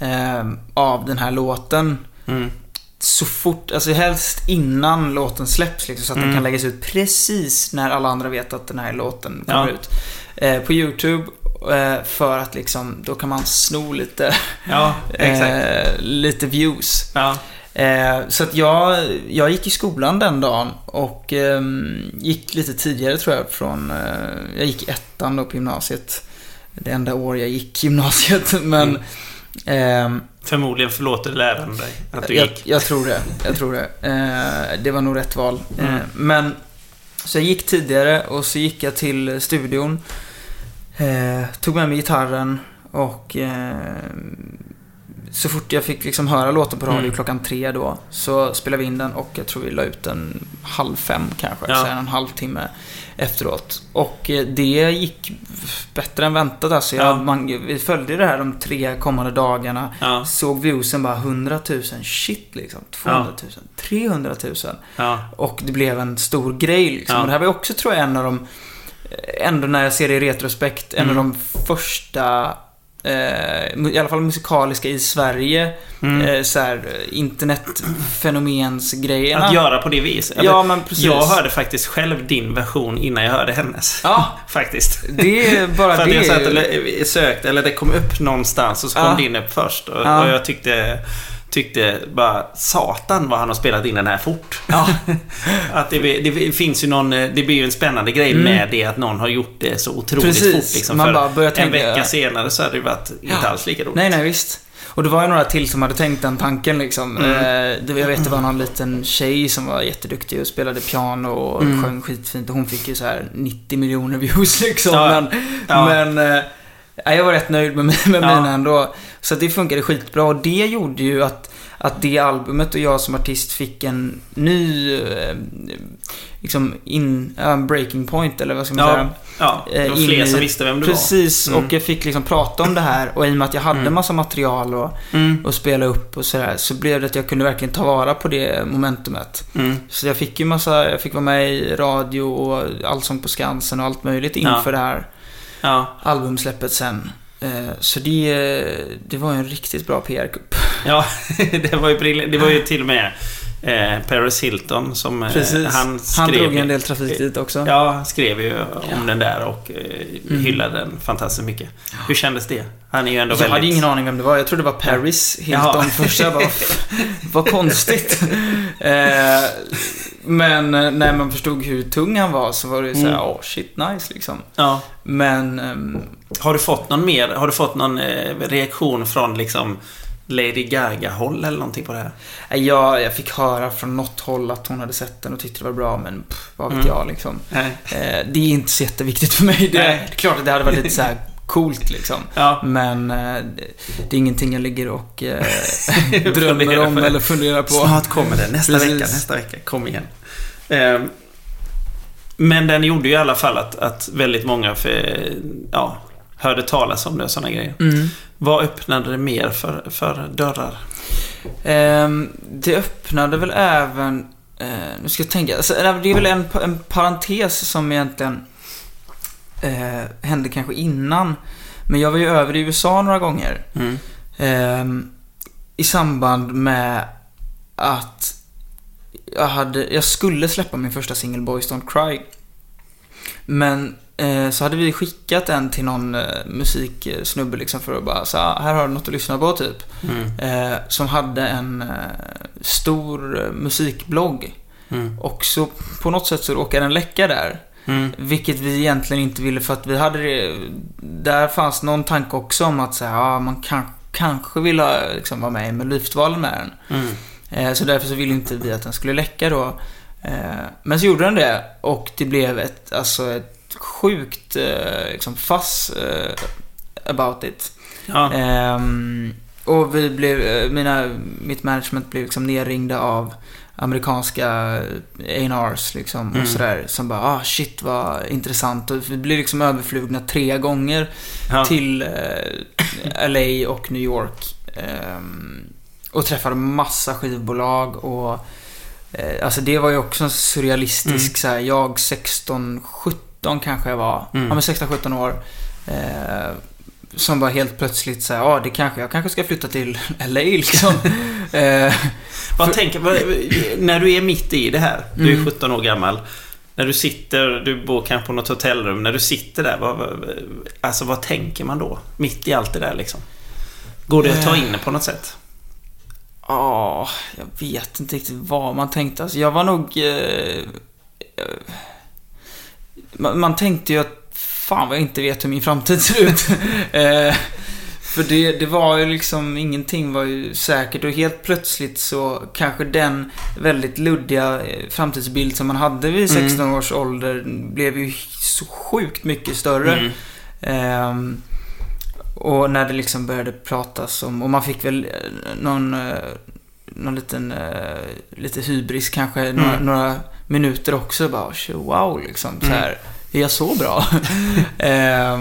eh, av den här låten Mm. Så fort, alltså helst innan låten släpps liksom, så att Mm. den kan läggas ut precis när alla andra vet att den här låten kommer Ja. ut. Eh, på YouTube. Eh, för att liksom, då kan man sno lite, Ja, eh, lite views. Ja. Eh, så att jag, jag gick i skolan den dagen och ehm, gick lite tidigare tror jag från, eh, jag gick ettan då på gymnasiet. Det enda år jag gick gymnasiet, men Mm. Förmodligen förlåter läraren dig att du jag, gick. jag tror det. Jag tror det. Eh, det var nog rätt val. Mm. Eh, men, så jag gick tidigare och så gick jag till studion. Eh, tog med mig gitarren och så fort jag fick liksom höra låten på radio Mm. klockan tre då, så spelade vi in den och jag tror vi la ut den halv fem kanske, Ja. så en halvtimme efteråt. Och eh, det gick bättre än väntat alltså. Jag, Ja. man, vi följde det här de tre kommande dagarna. Ja. Såg viewsen bara 100 000, shit liksom. 200 000, 300 000. Ja. Och det blev en stor grej liksom. Och det här var också, tror jag, en av de... Ändå när jag ser det i retrospekt, en Mm. av de första... Eh, I alla fall musikaliska i Sverige. Eh, så här, internetfenomensgrejerna. Att göra på det viset. Ja, men precis. Jag hörde faktiskt själv din version innan jag hörde hennes. Ja. faktiskt. Det är bara För att det. jag satt är ju- eller sökte, eller det kom upp någonstans och så kom Ja. din upp först. Och, Ja. och jag tyckte, tyckte bara satan vad han har spelat in den här fort. Ja. att det, det finns ju någon, det blir ju en spännande grej med det att någon har gjort det så otroligt Mm. Precis. fort. Liksom, Man bara börjar en tänka- vecka senare så hade det varit inte Ja. alls lika roligt. Nej, nej, visst. Och det var ju några till som hade tänkt den tanken liksom. Mm. Eh, jag vet det var någon liten tjej som var jätteduktig och spelade piano och Mm. sjöng skitfint. Och hon fick ju så här 90 miljoner views liksom. Ja. Men, Ja. men eh, jag var rätt nöjd med, med Ja. mina ändå. Så det funkade skitbra. Och det gjorde ju att, att det albumet och jag som artist fick en ny eh, liksom in, ja, en breaking point eller vad ska man säga. Ja, ja, det var Eh, fler som visste vem du Precis, var. Mm. och jag fick liksom prata om det här och i och med att jag hade massa material och, Mm. och spela upp och sådär så blev det att jag kunde verkligen ta vara på det momentumet. Mm. Så jag fick ju massa, jag fick vara med i radio och Allsång på Skansen och allt möjligt inför Ja. det här Ja, albumsläppet sen. Eh, Så det, det var ju en riktigt bra PR-kupp. ja det, var ju det var ju till och med eh, Paris Hilton som eh, Precis. han skrev Han drog en del trafik dit också. Ja, skrev ju om den där och eh, hyllade den fantastiskt mycket. Hur kändes det? Han är ju ändå Jag väldigt... hade ingen aning vem det var. Jag trodde det var Paris Hilton Jaha. först. Jag bara, "F- vad konstigt. eh, men eh, när man förstod hur tung han var så var det ju såhär, Mm. åh shit nice liksom. Ja. Men, ehm, Har du fått någon mer? Har du fått någon eh, reaktion från liksom Lady Gaga-håll eller någonting på det här? eh, jag, fick höra från något håll att hon hade sett den och tyckte det var bra, men pff, vad vet Mm. jag liksom. Eh, det är inte så jätteviktigt för mig. Det, Nej. det är klart att det hade varit lite så här coolt liksom. Ja. Men eh, det, är ingenting jag ligger och eh, drömmer om eller funderar på. Snart kommer det. Nästa Precis. vecka, nästa vecka. Kom igen. Eh, men den gjorde ju i alla fall att, att väldigt många för, ja, hörde talas om det och sådana grejer. Mm. Vad öppnade det mer för, för dörrar? Ehm, det öppnade väl även... Eh, nu ska jag tänka. Alltså, det är väl en, en parentes som egentligen eh, hände kanske innan. Men jag var ju över i USA några gånger. Mm. Ehm, I samband med att jag, hade, jag skulle släppa min första singel Boys Don't Cry. Men eh, så hade vi skickat en till någon eh, musiksnubbe liksom för att bara så här, har du något att lyssna på typ. Mm. Eh, som hade en eh, stor eh, musikblogg. Mm. Och så på något sätt så råkade den läcka där. Mm. Vilket vi egentligen inte ville för att vi hade det, Där fanns någon tanke också om att säga, ja, man kan, kanske vill ha, liksom, vara med i Melodifestivalen med den. Mm. Eh, så därför så ville inte vi att den skulle läcka då. Eh, men så gjorde den det och det blev ett, alltså ett sjukt eh, liksom fass eh, about it. Ja. Ehm, och vi blev, eh, mina, mitt management blev liksom nerringda av amerikanska A&Rs liksom Mm. och sådär. Som bara, ah shit vad intressant. Och vi blev liksom överflugna tre gånger Ja. till eh, LA och New York. Ehm, och träffade massa skivbolag och eh, Alltså det var ju också en surrealistisk Mm. så här, jag 16, 17 kanske jag var. Mm. Ja men 16-17 år. Eh, som bara helt plötsligt säger ja det kanske, jag kanske ska flytta till LA liksom. eh, Vad tänker, vad, när du är mitt i det här, du är Mm. 17 år gammal. När du sitter, du bor kanske på något hotellrum, när du sitter där, vad, alltså vad tänker man då? Mitt i allt det där liksom. Går det att ta in på något sätt? Ja, jag vet inte riktigt vad man tänkte. Alltså, jag var nog... Eh, eh, man, man tänkte ju att fan vad jag inte vet hur min framtid ser ut. eh, för det, det var ju liksom, ingenting var ju säkert och helt plötsligt så kanske den väldigt luddiga eh, framtidsbild som man hade vid 16 års ålder blev ju så sjukt mycket större. Mm. Ehm, och när det liksom började pratas om, och man fick väl eh, någon, eh, någon liten, eh, lite hybris kanske, några, några minuter också. Bara, wow, liksom. Så här, är jag så bra? eh,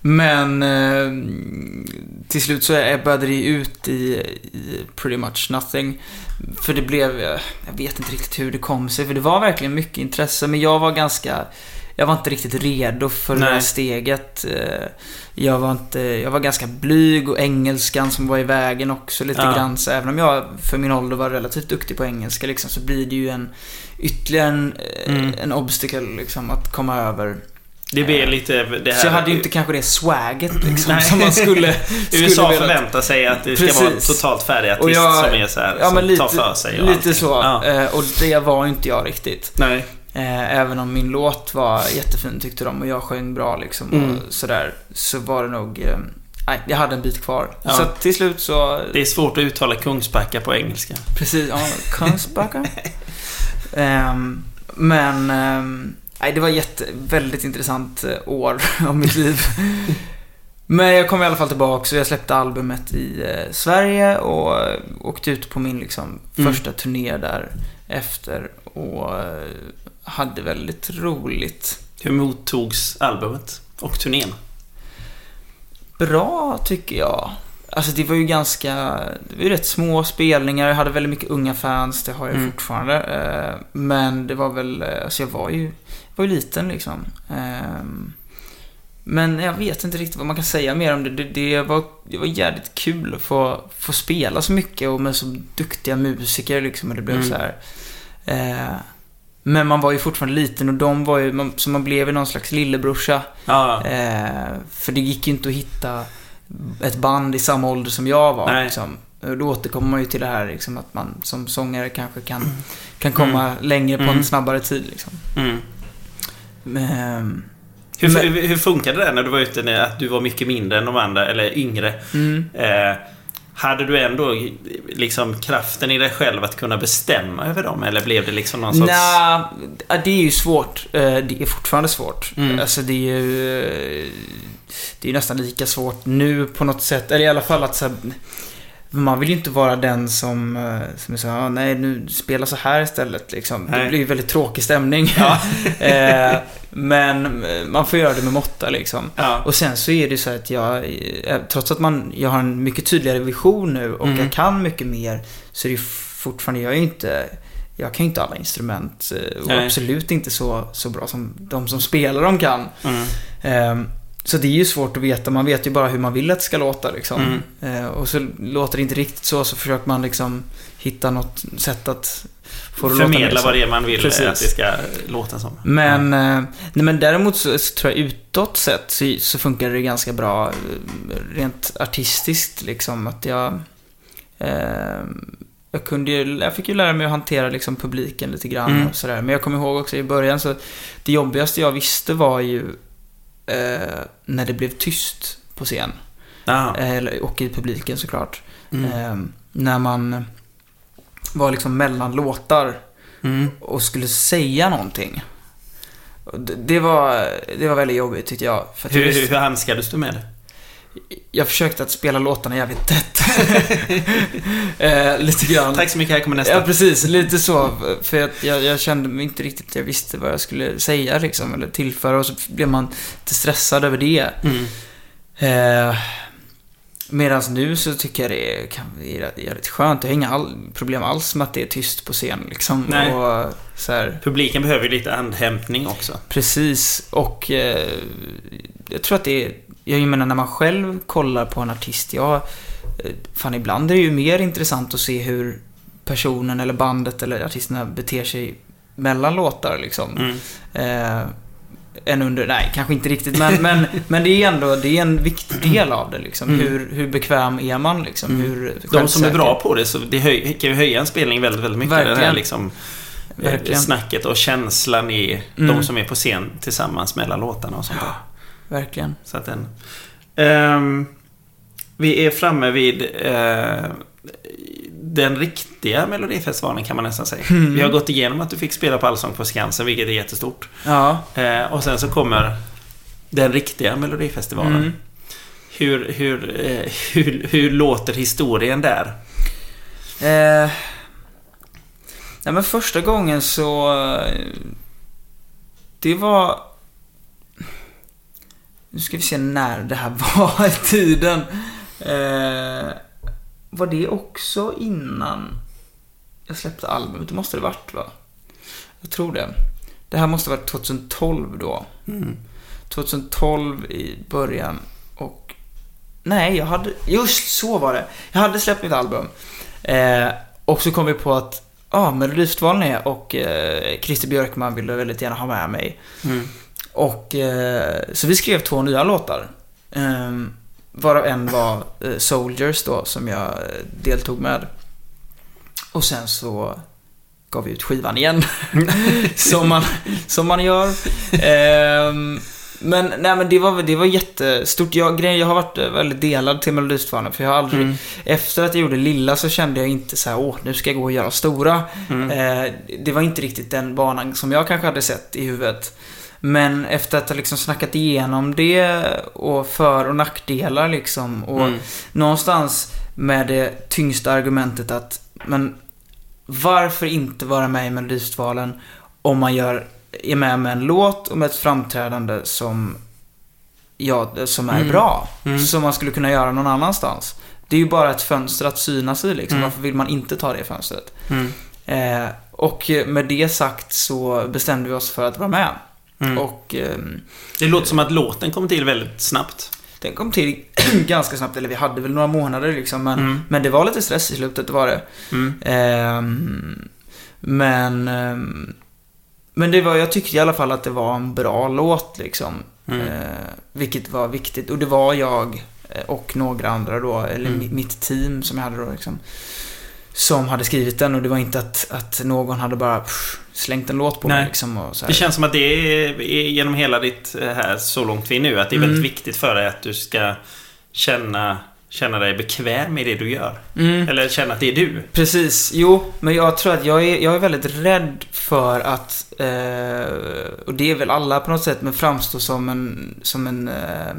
men eh, till slut så ebbade det ut i, i pretty much nothing. För det blev, eh, jag vet inte riktigt hur det kom sig, för det var verkligen mycket intresse, men jag var ganska, jag var inte riktigt redo för det Nej. här steget. Eh, Jag var inte, jag var ganska blyg och engelskan som var i vägen också lite Ja. grann. Så även om jag för min ålder var relativt duktig på engelska liksom, så blir det ju en ytterligare en, eh, Mm. en obstacle liksom att komma över. Det blir lite det här... Så jag hade ju inte kanske det swaget liksom, som man skulle, skulle USA velat. förväntar sig att det ska Precis. vara en totalt färdig artist jag- som är så här, Ja, som lite, tar för sig och lite allting. så. Ja. Eh, Och det var ju inte jag riktigt. Nej. Eh, Även om min låt var jättefin tyckte de och jag sjöng bra liksom Mm. och sådär. Så var det nog... eh, Nej, jag hade en bit kvar. Ja. Så till slut så... Det är svårt att uttala Kungsbacka på engelska. Precis, ja, Kungsbacka. Ehm, men... ehm, nej, det var jätte, väldigt intressant eh, år av mitt liv. Men jag kom i alla fall tillbaka så jag släppte albumet i eh, Sverige och eh, åkte ut på min liksom, Mm. första turné där efter och hade väldigt roligt. Hur mottogs albumet? Och turnén? Bra, tycker jag. Alltså det var ju ganska, det var ju rätt små spelningar, jag hade väldigt mycket unga fans, det har jag Mm. fortfarande. Eh, Men det var väl, eh, alltså jag var ju, var ju liten liksom. Ehm, Men jag vet inte riktigt vad man kan säga mer om det. Det, det, var, det var jävligt kul att få, få spela så mycket och med så duktiga musiker liksom. Och det blev Mm. så här. Eh, Men man var ju fortfarande liten och de var ju, man, så man blev ju någon slags lillebrorsa. Ja. Eh, för det gick ju inte att hitta ett band i samma ålder som jag var. Nej. Liksom. Då återkommer man ju till det här liksom, att man som sångare kanske kan, kan komma längre på Mm. en snabbare tid. Liksom. Mm. Men, Hur, Men- hur, hur funkade det när du var ute, när, att du var mycket mindre än de andra, eller yngre? mm, Eh, hade du ändå liksom kraften i dig själv att kunna bestämma över dem? Eller blev det liksom någon sorts... Ja, det är ju svårt. Eh, Det är fortfarande svårt. Mm. Alltså det är ju... Det är ju nästan lika svårt nu på något sätt. Eller i alla fall att så här, man vill ju inte vara den som, eh, som här, "Ah, nej nu spela så här istället liksom. Det Nej. blir ju väldigt tråkig stämning. Ja. Eh, Men eh, man får göra det med måtta liksom. Ja. Och sen så är det så att jag, trots att man, jag har en mycket tydligare vision nu och Mm. jag kan mycket mer, så är det ju fortfarande, jag är ju inte, jag kan ju inte alla instrument och Nej. absolut inte så, så bra som de som spelar dem kan. Mm. Ehm, Så det är ju svårt att veta, man vet ju bara hur man vill att det ska låta liksom. Mm. Eh, Och så låter det inte riktigt så, så försöker man liksom hitta något sätt att få det att låta Förmedla så. vad det är man vill Precis. att det ska låta som. Men, eh, nej, men däremot så, så tror jag utåt sett så, så funkar det ganska bra eh, rent artistiskt liksom. Att jag... Eh, jag, kunde ju, jag fick ju lära mig att hantera liksom publiken lite grann Mm. och sådär. Men jag kommer ihåg också i början så det jobbigaste jag visste var ju eh, när det blev tyst på scen. Ja. Eh, och i publiken såklart. Mm. Eh, när man var liksom mellan låtar Mm. och skulle säga någonting. Det- Det var, det var väldigt jobbigt tyckte jag. Hur, hur handskades du med det? Jag försökte att spela låtarna jävligt tätt. eh, lite grann. Tack så mycket, här kommer nästa. Ja, precis. Lite så. För att jag, jag kände mig inte riktigt, jag visste vad jag skulle säga liksom, eller tillföra. Och så blev man lite stressad över det. Mm. Eh, Medan nu så tycker jag det är, kan, det är rätt- skönt. Jag har inga all, problem alls med att det är tyst på scen liksom. Nej. Och så här, Publiken behöver ju lite andhämtning också. Precis, och eh, jag tror att det är... Jag menar när man själv kollar på en artist, jag... eh, Fan ibland är det ju mer intressant att se hur personen eller bandet eller artisterna beter sig mellan låtar liksom. Mm. Eh, än under, nej kanske inte riktigt men, men, men det är ändå, det är en viktig del av det liksom. Mm. Hur, hur bekväm är man liksom? Mm. Hur De som är bra på det, så det höj, kan ju höja en spelning väldigt, väldigt mycket. Det här Verkligen. liksom, eh, Verkligen. snacket och känslan i Mm. de som är på scen tillsammans mellan låtarna och sånt där. Verkligen. Så att den... Ehm, vi är framme vid eh, den riktiga Melodifestivalen kan man nästan säga. Mm. Vi har gått igenom att du fick spela på Allsång på Skansen, vilket är jättestort. Ja. Eh, och sen så kommer den riktiga Melodifestivalen. Mm. Hur, hur, eh, hur, hur låter historien där? Eh, nej men första gången så... Det var... Nu ska vi se när det här var i tiden. Eh, var det också innan jag släppte albumet? Det måste det varit va? Jag tror det. Det här måste ha varit 2012 då. 2012 i början och... Nej, jag hade... Just så var det. Jag hade släppt mitt album. Eh, och så kom vi på att Ja, ah, Melodifestivalen är och eh, Christer Björkman ville väldigt gärna ha med mig. Och eh, så vi skrev två nya låtar. Eh, varav en var eh, Soldiers då, som jag eh, deltog med. Och sen så gav vi ut skivan igen. som, man, som man gör. Ehm, men, nej, men det var, det var jättestort. Jag, grejen, jag har varit eh, väldigt delad till Melodifestivalen. För jag har aldrig... Efter att jag gjorde Lilla så kände jag inte så här, åh, nu ska jag gå och göra stora. Eh, det var inte riktigt den banan som jag kanske hade sett i huvudet. Men efter att ha liksom snackat igenom det och för och nackdelar liksom. Och någonstans med det tyngsta argumentet att, men varför inte vara med i Melodifestivalen om man gör, är med med en låt och med ett framträdande som, ja, som är bra. Som man skulle kunna göra någon annanstans. Det är ju bara ett fönster att synas i liksom. Varför vill man inte ta det fönstret? Eh, och med det sagt så bestämde vi oss för att vara med. Och ehm, Det låter som att låten kom till väldigt snabbt. den kom till ganska snabbt, eller vi hade väl några månader liksom. Men, men det var lite stress i slutet, det var det. Ehm, men, ehm, men det var, jag tyckte i alla fall att det var en bra låt liksom. Eh, vilket var viktigt. Och det var jag eh, och några andra då, eller mi- mitt team som jag hade då liksom. Som hade skrivit den och det var inte att, att någon hade bara pff, slängt en låt på Nej. mig liksom. Det känns som att det är, är genom hela ditt eh, här så långt vi är nu, att det är väldigt viktigt för dig att du ska känna, känna dig bekväm i det du gör. Eller känna att det är du. Precis, jo, men jag tror att jag är, jag är väldigt rädd för att, eh, och det är väl alla på något sätt, men framstå som en, som en, eh,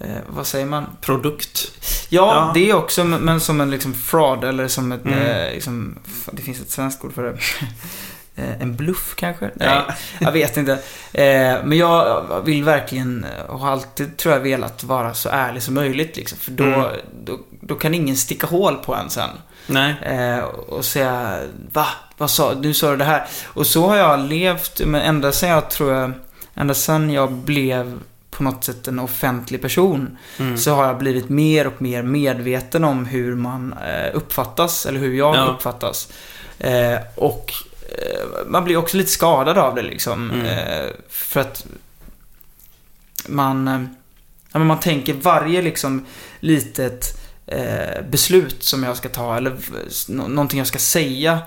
eh, vad säger man? Produkt. Ja, Ja. det är också, men som en liksom fraud eller som ett, Mm. eh, liksom, det finns ett svenskt ord för det. Eh, En bluff kanske? Nej, Ja. jag vet inte. Eh, Men jag vill verkligen, och har alltid tror jag velat vara så ärlig som möjligt liksom. För då, Mm. då, då kan ingen sticka hål på en sen. Nej. Eh, och säga Va? Vad sa du? sa du det här. Och så har jag levt, men ända sedan jag tror jag, ända sedan jag blev på något sätt en offentlig person Mm. så har jag blivit mer och mer medveten om hur man eh, uppfattas, eller hur jag Ja. uppfattas. Eh, och eh, man blir också lite skadad av det liksom. Mm. För att man, ja, men man tänker varje liksom litet beslut som jag ska ta eller någonting jag ska säga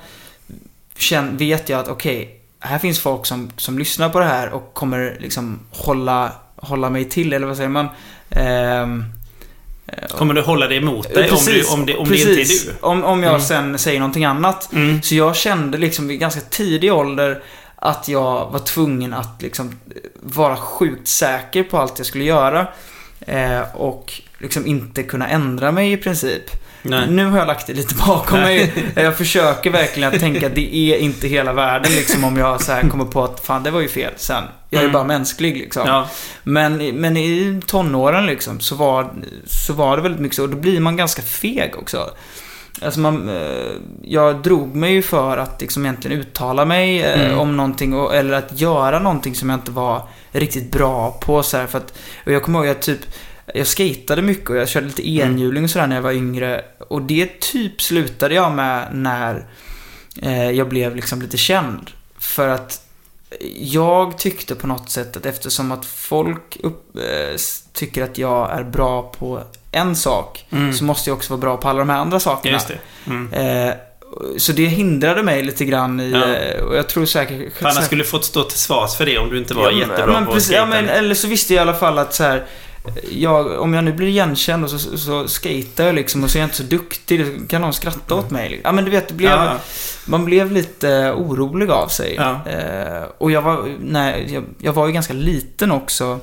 känn, vet jag att okej, här finns folk som, som lyssnar på det här och kommer liksom hålla, hålla mig till, eller vad säger man? Ehm, Kommer du hålla det emot dig om, du, om, det, om det inte är du? Om, om jag Mm. sen säger någonting annat. Mm. Så jag kände liksom vid ganska tidig ålder att jag var tvungen att liksom vara sjukt säker på allt jag skulle göra. Eh, och liksom inte kunna ändra mig i princip. Nej. Nu har jag lagt det lite bakom mig. Jag försöker verkligen att tänka att det är inte hela världen liksom om jag så här kommer på att fan det var ju fel sen. Jag är Mm. bara mänsklig liksom. Ja. Men, men i tonåren liksom så var, så var det väldigt mycket så. Och då blir man ganska feg också. Alltså man, eh, jag drog mig ju för att liksom egentligen uttala mig eh, Mm. om någonting och, eller att göra någonting som jag inte var riktigt bra på så här, för att, och jag kommer ihåg att typ jag skatade mycket och jag körde lite enhjuling och sådär när jag var yngre. Och det typ slutade jag med när eh, jag blev liksom lite känd. För att jag tyckte på något sätt att eftersom att folk upp, eh, tycker att jag är bra på en sak Mm. så måste jag också vara bra på alla de här andra sakerna. Just det. Mm. Eh, så det hindrade mig lite grann i, Ja. eh, och jag tror säkert... För annars skulle du fått stå till svars för det om du inte var Ja, jättebra men på precis, ja, men, Eller så visste jag i alla fall att så här, jag, om jag nu blir igenkänd och så, så skater jag liksom och så är jag inte så duktig, då kan någon skratta åt mig. Ja men du vet, det blev, Ja. man blev lite orolig av sig. Ja. Eh, och jag var, nej, jag, jag var ju ganska liten också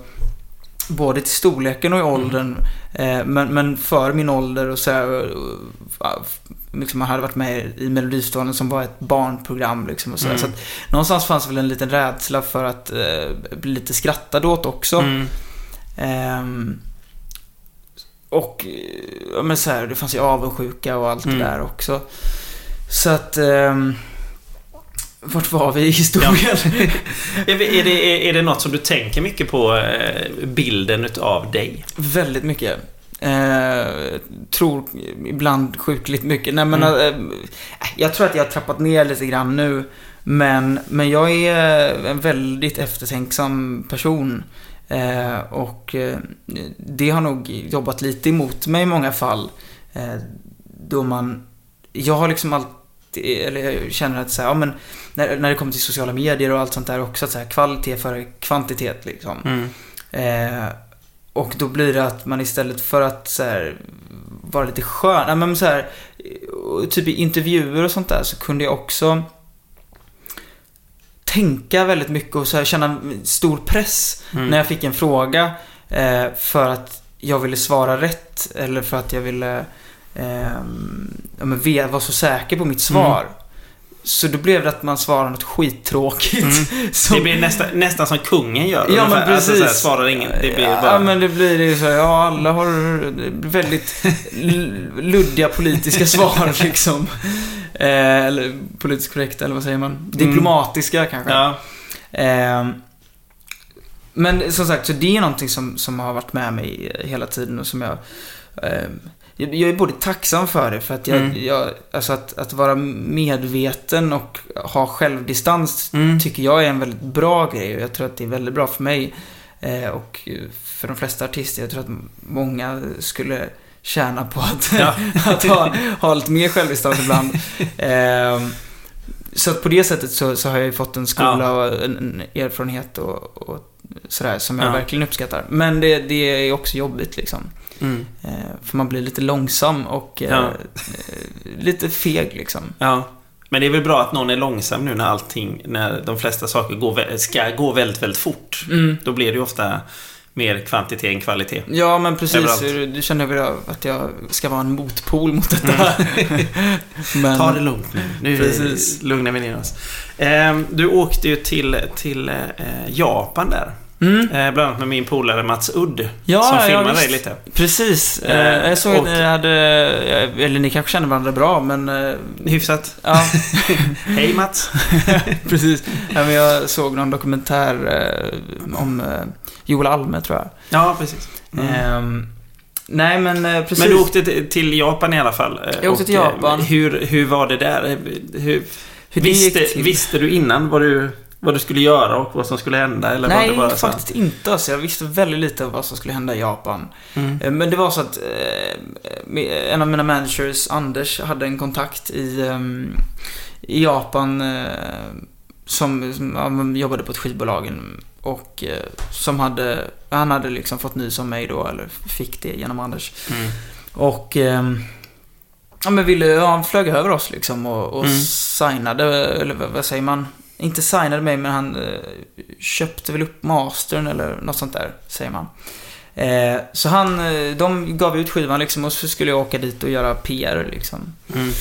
både till storleken och i åldern. Eh, men, men för min ålder och så här, liksom man hade varit med i Melodifestivalen som var ett barnprogram liksom och så, där. så att, Någonstans fanns väl en liten rädsla för att eh, bli lite skrattad åt också. Mm. Ehm, och, ja men så här, det fanns ju avundsjuka och allt Mm. det där också. Så att... ehm, vart var vi i historien? Är, det- är, det, är, är det något som du tänker mycket på, eh, bilden utav dig? Väldigt mycket. Eh, tror ibland sjukligt mycket. Nej men, Mm. eh, jag tror att jag har trappat ner lite grann nu. Men, men jag är en väldigt eftertänksam person. Eh, och eh, det har nog jobbat lite emot mig i många fall. Eh, då man... Jag har liksom alltid, eller jag känner att så här, ja men när, när det kommer till sociala medier och allt sånt där också, att så här, kvalitet före kvantitet liksom. Mm. Eh, och då blir det att man istället för att så här, vara lite skön, men så här, typ i intervjuer och sånt där så kunde jag också tänka väldigt mycket och så här, känna stor press när jag fick en fråga eh, för att jag ville svara rätt eller för att jag ville eh, vara så säker på mitt svar. Så då blev det att man svarade något skittråkigt. som- Det blir nästa, nästan som kungen gör. Ja, men ungefär. precis. Alltså, så här, svarar ingen. Det blir bara... Ja, men det blir så här, ja, alla har väldigt luddiga politiska svar liksom. Eh, eller politiskt korrekta, eller vad säger man? Diplomatiska kanske. Ja. Ehm, men som sagt, så det är någonting som, som har varit med mig hela tiden och som jag... jag jag är både tacksam för det, för att jag, Mm. jag alltså att, att vara medveten och ha självdistans Mm. tycker jag är en väldigt bra grej och jag tror att det är väldigt bra för mig eh, och för de flesta artister. Jag tror att många skulle tjäna på att, Ja. att ha, ha lite mer självdistans ibland. Ehm, så att på det sättet så, så har jag ju fått en skola Ja. och en, en erfarenhet och, och sådär som jag Ja. verkligen uppskattar. Men det, det är också jobbigt liksom. Mm. Eh, för man blir lite långsam och eh, eh, lite feg liksom. ja. Men det är väl bra att någon är långsam nu när allting, när de flesta saker går, ska gå väldigt, väldigt fort. Mm. Då blir det ju ofta mer kvantitet än kvalitet. Ja, men precis. Överallt. Du känner väl att jag ska vara en motpol mot detta. men, Ta det lugnt nu. Nu Precis. lugnar vi ner oss. Ehm, du åkte ju till, till eh, Japan där. Mm. Eh, bland annat med min polare Mats Udd. Ja, som filmade dig lite. Precis. Eh, Eh, jag såg och- att ni hade, eller ni kanske känner varandra bra, men eh, Hyfsat. ja, Hej Mats. precis. Ja, men jag såg någon dokumentär eh, om eh, Joel Alme, tror jag. Ja, precis. Ehm, nej, men precis. Men du åkte till- Japan i alla fall. Jag åkte till Japan. Hur, hur var det där? Hur, Hur visste, visste du innan vad du, vad du skulle göra och vad som skulle hända? Eller var Nej, det bara faktiskt inte. Alltså, jag visste väldigt lite om vad som skulle hända i Japan. Mm. Eh, Men det var så att eh, med- en av mina managers, Anders, hade en kontakt i, ehm, i Japan eh, som, som ja, jobbade på ett skivbolag och eh, som hade, han hade liksom fått nys om mig då, eller fick det genom Anders. Mm. Och ehm, ja, men ville, ja, han flög över oss liksom och, och Mm. signade, eller vad, vad säger man? Inte signade mig, men han eh, köpte väl upp mastern eller något sånt där, säger man. Eh, så han, eh, de gav ut skivan liksom och så skulle jag åka dit och göra PR liksom. Mm.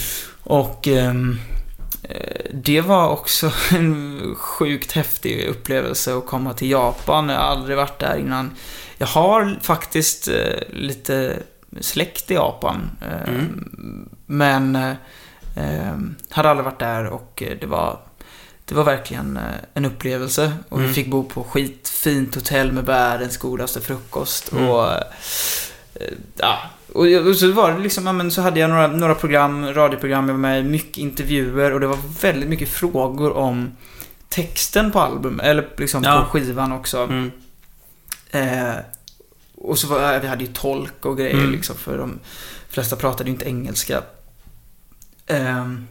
Och ehm, eh, det var också en sjukt häftig upplevelse att komma till Japan. Jag har aldrig varit där innan. Jag har faktiskt lite släkt i Japan. Mm. Men eh, eh, hade aldrig varit där och det var det var verkligen eh, en upplevelse. Och Mm. vi fick bo på skitfint hotell med världens godaste frukost. Mm. Och eh, ja, och, och så var det liksom, ja, men så hade jag några, några program, radioprogram jag var med mycket intervjuer och det var väldigt mycket frågor om texten på album, eller liksom Ja. på skivan också. Mm. Eh, och så var, vi hade ju tolk och grejer Mm. liksom, för de flesta pratade ju inte engelska. Ehm,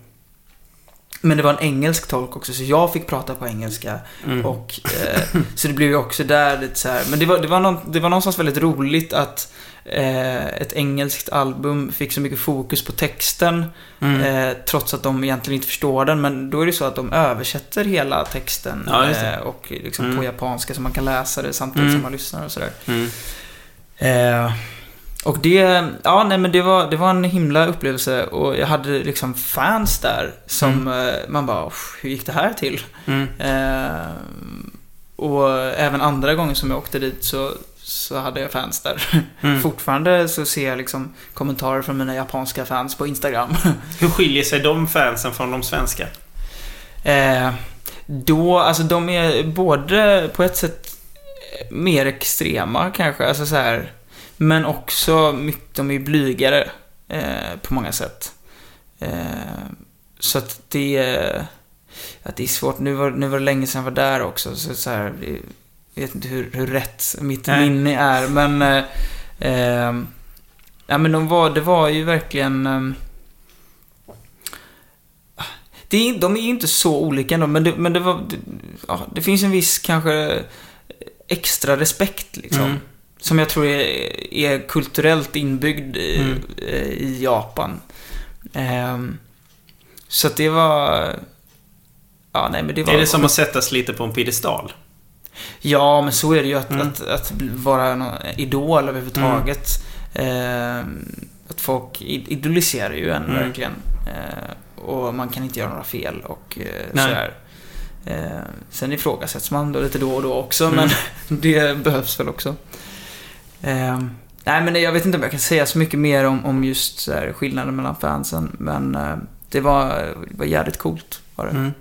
men det var en engelsk tolk också, så jag fick prata på engelska. Mm. Och, eh, så det blev ju också där lite så här. Men det var, det var, någon, det var någonstans väldigt roligt att eh, ett engelskt album fick så mycket fokus på texten. Mm. Eh, trots att de egentligen inte förstår den. Men då är det så att de översätter hela texten. Ja, eh, och liksom Mm. på japanska så man kan läsa det samtidigt Mm. som man lyssnar och sådär. Mm. Och det, ja nej men det var, det var en himla upplevelse och jag hade liksom fans där som eh, man bara, "Uff, hur gick det här till? Mm. Eh, och även andra gånger som jag åkte dit så, så hade jag fans där. Mm. Fortfarande så ser jag liksom kommentarer från mina japanska fans på Instagram. Hur skiljer sig de fansen från de svenska? Eh, då, alltså de är både på ett sätt mer extrema kanske, alltså så här. Men också mycket, de är blygare eh, på många sätt. Eh, så att det, är- att det är svårt. Nu var, nu var det länge sedan jag var där också, så, så här, jag vet inte hur, hur rätt mitt Nej. minne är, men... Eh, eh, ja, men de var, det var ju verkligen... Eh, det är, de är ju inte så olika ändå, men det, men det var... Det, ja, det finns en viss kanske extra respekt liksom. Mm. Som jag tror är, är kulturellt inbyggd i, Mm. eh, i Japan. Ehm, så att det var... Ja, nej men det var... Är det som att sättas lite på en piedestal? Ja, men så är det ju att, Mm. att, att vara en idol överhuvudtaget. Ehm, att folk idoliserar ju en Mm. verkligen. Ehm, och man kan inte göra några fel och eh, Nej. sådär. Ehm, sen ifrågasätts man då lite då och då också, Mm. men det behövs väl också. Ehm, nej, men jag vet inte om jag kan säga så mycket mer om, om just så här, skillnaden mellan fansen, men eh, det, var, det var jävligt coolt. Var det. Mm.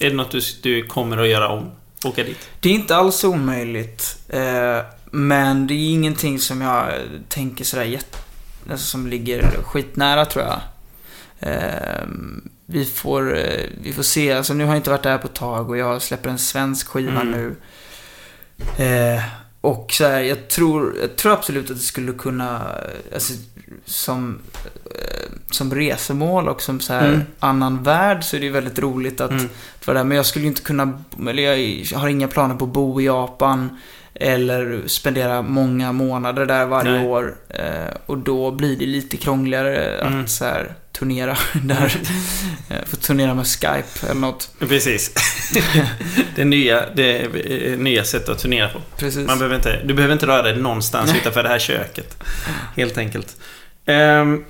Är det något du, du kommer att göra om? Åka dit? Det är inte alls omöjligt. Eh, men det är ingenting som jag tänker sådär jätte... Alltså som ligger skitnära tror jag. Eh, vi, får, eh, vi får se. Alltså nu har jag inte varit där på ett tag och jag släpper en svensk skiva Mm. nu. Eh, och så här, jag tror, jag tror absolut att det skulle kunna, alltså, som, eh, som resemål och som så här Mm. annan värld så är det ju väldigt roligt att, Mm. att vara där. Men jag skulle ju inte kunna, eller jag har inga planer på att bo i Japan. Eller spendera många månader där varje Nej. år. Eh, och då blir det lite krångligare Mm. att så här, turnera där. Eh, Få turnera med Skype eller något. Precis. det, är nya, det eh, nya sätt att turnera på. Precis. Man behöver inte, du behöver inte röra dig någonstans utanför det här köket. Helt enkelt. Ehm,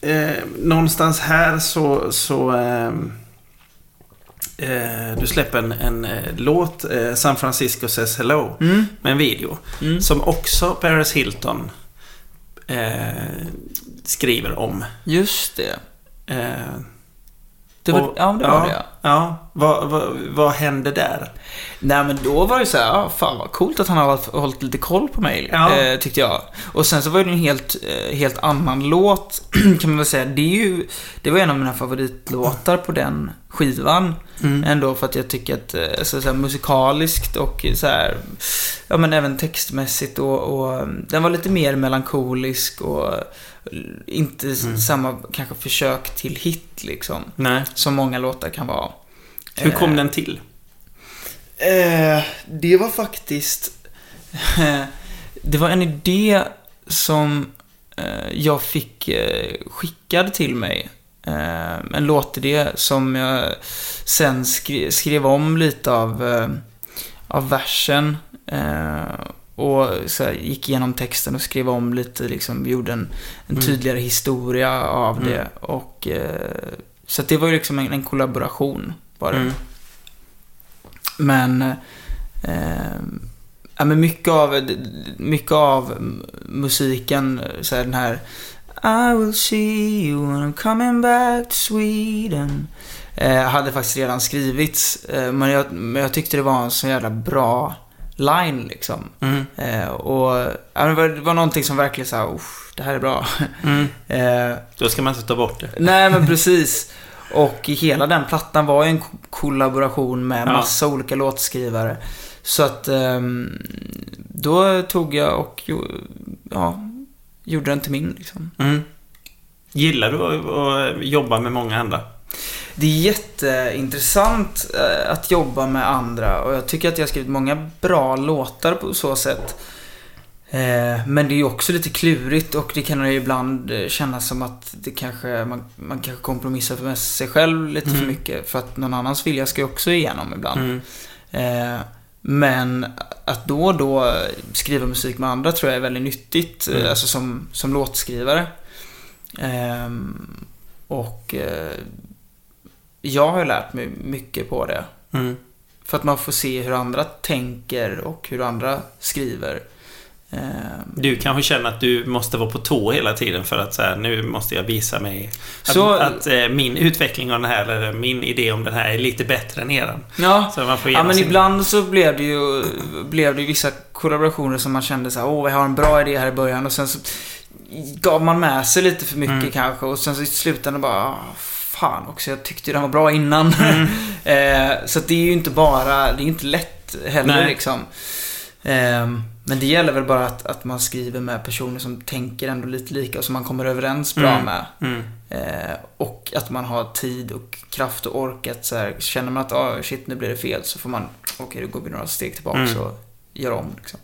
eh, någonstans här så... så ehm, eh, du släpper en, en eh, låt, eh, San Francisco says hello, Mm. med en video. Mm. Som också Paris Hilton eh, skriver om. Just det. Eh, det var, och- ja, det var det ja. Ja, vad, vad, vad hände där? Nej men då var det så här, ja, fan vad coolt att han har hållit, lite koll på mig, Ja. eh, tyckte jag. Och sen så var det en helt, eh, helt annan låt, kan man väl säga. Det, är ju, det var en av mina favoritlåtar på den skivan. Mm. Ändå för att jag tycker att, eh, så, här, musikaliskt och så här, ja men även textmässigt och, och mm, den var lite mer melankolisk och inte Mm. samma kanske försök till hit liksom. Nej. Som många låtar kan vara. Hur kom Eh, den till? Eh, det var faktiskt... det var en idé som eh, jag fick eh, skickad till mig. Eh, en låtidé som jag sen skre- skrev om lite av, av versen. Och så här, gick igenom texten och skrev om lite, liksom, gjorde en, en Mm. tydligare historia av Mm. det. Och, eh, så det var ju liksom en, en kollaboration. Var det. Mm. Men, eh, ja, men mycket av, mycket av musiken, så här den här I will see you when I'm coming back to Sweden. Eh, hade faktiskt redan skrivits, eh, men, jag, men jag tyckte det var en så jävla bra line liksom. Mm. Eh, och ja, det, var, det var någonting som verkligen sa, "Uff, det här är bra. Mm. eh, Då ska man inte ta bort det. Nej, men precis. Och hela den plattan var ju en ko- kollaboration med Ja. massa olika låtskrivare. Så att ehm, då tog jag och ja, gjorde den till min liksom. Mm. Gillar du att jobba med många andra? Det är jätteintressant eh, att jobba med andra och jag tycker att jag har skrivit många bra låtar på så sätt. Eh, Men det är ju också lite klurigt och det kan ju ibland eh, kännas som att det kanske, man, man kanske kompromissar med sig själv lite för mycket. För att någon annans vilja ska ju också igenom ibland. Eh, Men att då och då skriva musik med andra tror jag är väldigt nyttigt. eh, Alltså som, som låtskrivare. Ehm, Och jag har lärt mig mycket på det. Mm. För att man får se hur andra tänker och hur andra skriver. Ehm, Du kanske känner att du måste vara på tå hela tiden för att så här, nu måste jag visa mig att, Så- att eh, min utveckling av den här, eller min idé om den här är lite bättre än eran. Ja, Så man får ja men sin- ibland så blev det ju blev det ju vissa kollaborationer som man kände så här, åh, jag har en bra idé här i början och sen så gav man med sig lite för mycket Mm. kanske och sen så i slutändan bara, ah, fan också, jag tyckte ju den var bra innan. Mm. eh, så det är ju inte bara, det är inte lätt heller Nej. liksom. Ehm, men det gäller väl bara att, att man skriver med personer som tänker ändå lite lika och som man kommer överens bra Mm. med. Mm. Eh, och att man har tid och kraft och ork att så här, känner man att ah, shit nu blir det fel så får man, okej då går vi några steg tillbaka Mm. och gör om liksom.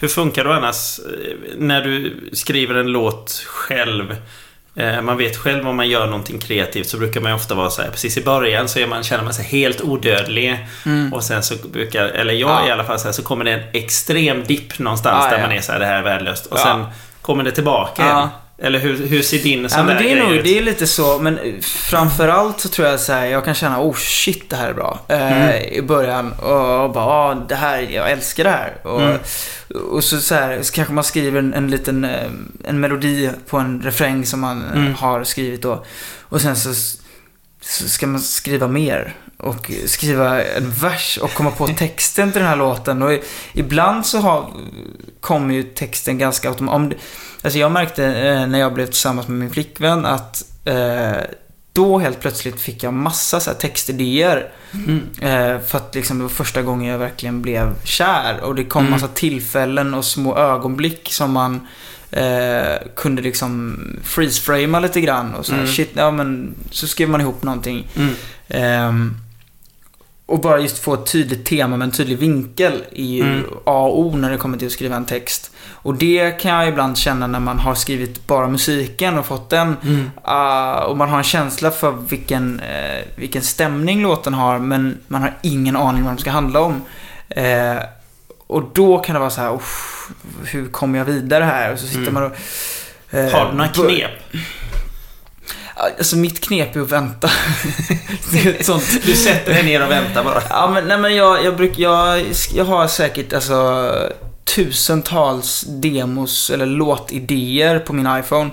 Hur funkar det annars eh, när du skriver en låt själv? Eh, Man vet själv om man gör någonting kreativt så brukar man ofta vara så här, precis i början så är man, känner man sig helt odödlig. Och sen så brukar, eller jag Mm. Ja. i alla fall, så, här, så kommer det en extrem dipp någonstans Ja, där ja. man är så här, det här är värdelöst. Och Ja. sen kommer det tillbaka igen. Eller hur, hur ser din sån Ja, men det är nog, ut? det är lite så, men framförallt så tror jag så här, jag kan känna, oh shit det här är bra. Eh, Mm. I början och bara, ah, det här, jag älskar det här. Och, Mm. och så, så, här, så kanske man skriver en, en liten, eh, en melodi på en refräng som man eh, Mm. har skrivit då. Och sen så, så ska man skriva mer. Och skriva en vers och komma på texten till den här låten. Och ibland så har, kommer ju texten ganska automatiskt. Alltså jag märkte eh, när jag blev tillsammans med min flickvän att eh, då helt plötsligt fick jag massa så textidéer. Eh, för att liksom det var första gången jag verkligen blev kär. Och det kom massa tillfällen och små ögonblick som man eh, kunde liksom freeze-framea lite grann. Och så här, shit, ja men så skrev man ihop någonting. Mm. Och bara just få ett tydligt tema med en tydlig vinkel är ju Mm. A och O när det kommer till att skriva en text. Och det kan jag ibland känna när man har skrivit bara musiken och fått den. ah, och man har en känsla för vilken, eh, vilken stämning låten har men man har ingen aning vad den ska handla om. Eh, och då kan det vara så här, "Uff, hur kommer jag vidare här? Och så sitter man och... eh, Har du några knep? Alltså mitt knep är att vänta. sånt... Du sätter dig ner och väntar bara. Ja men, nej, men jag, jag, bruk, jag, jag har säkert alltså tusentals demos eller låtidéer på min iPhone.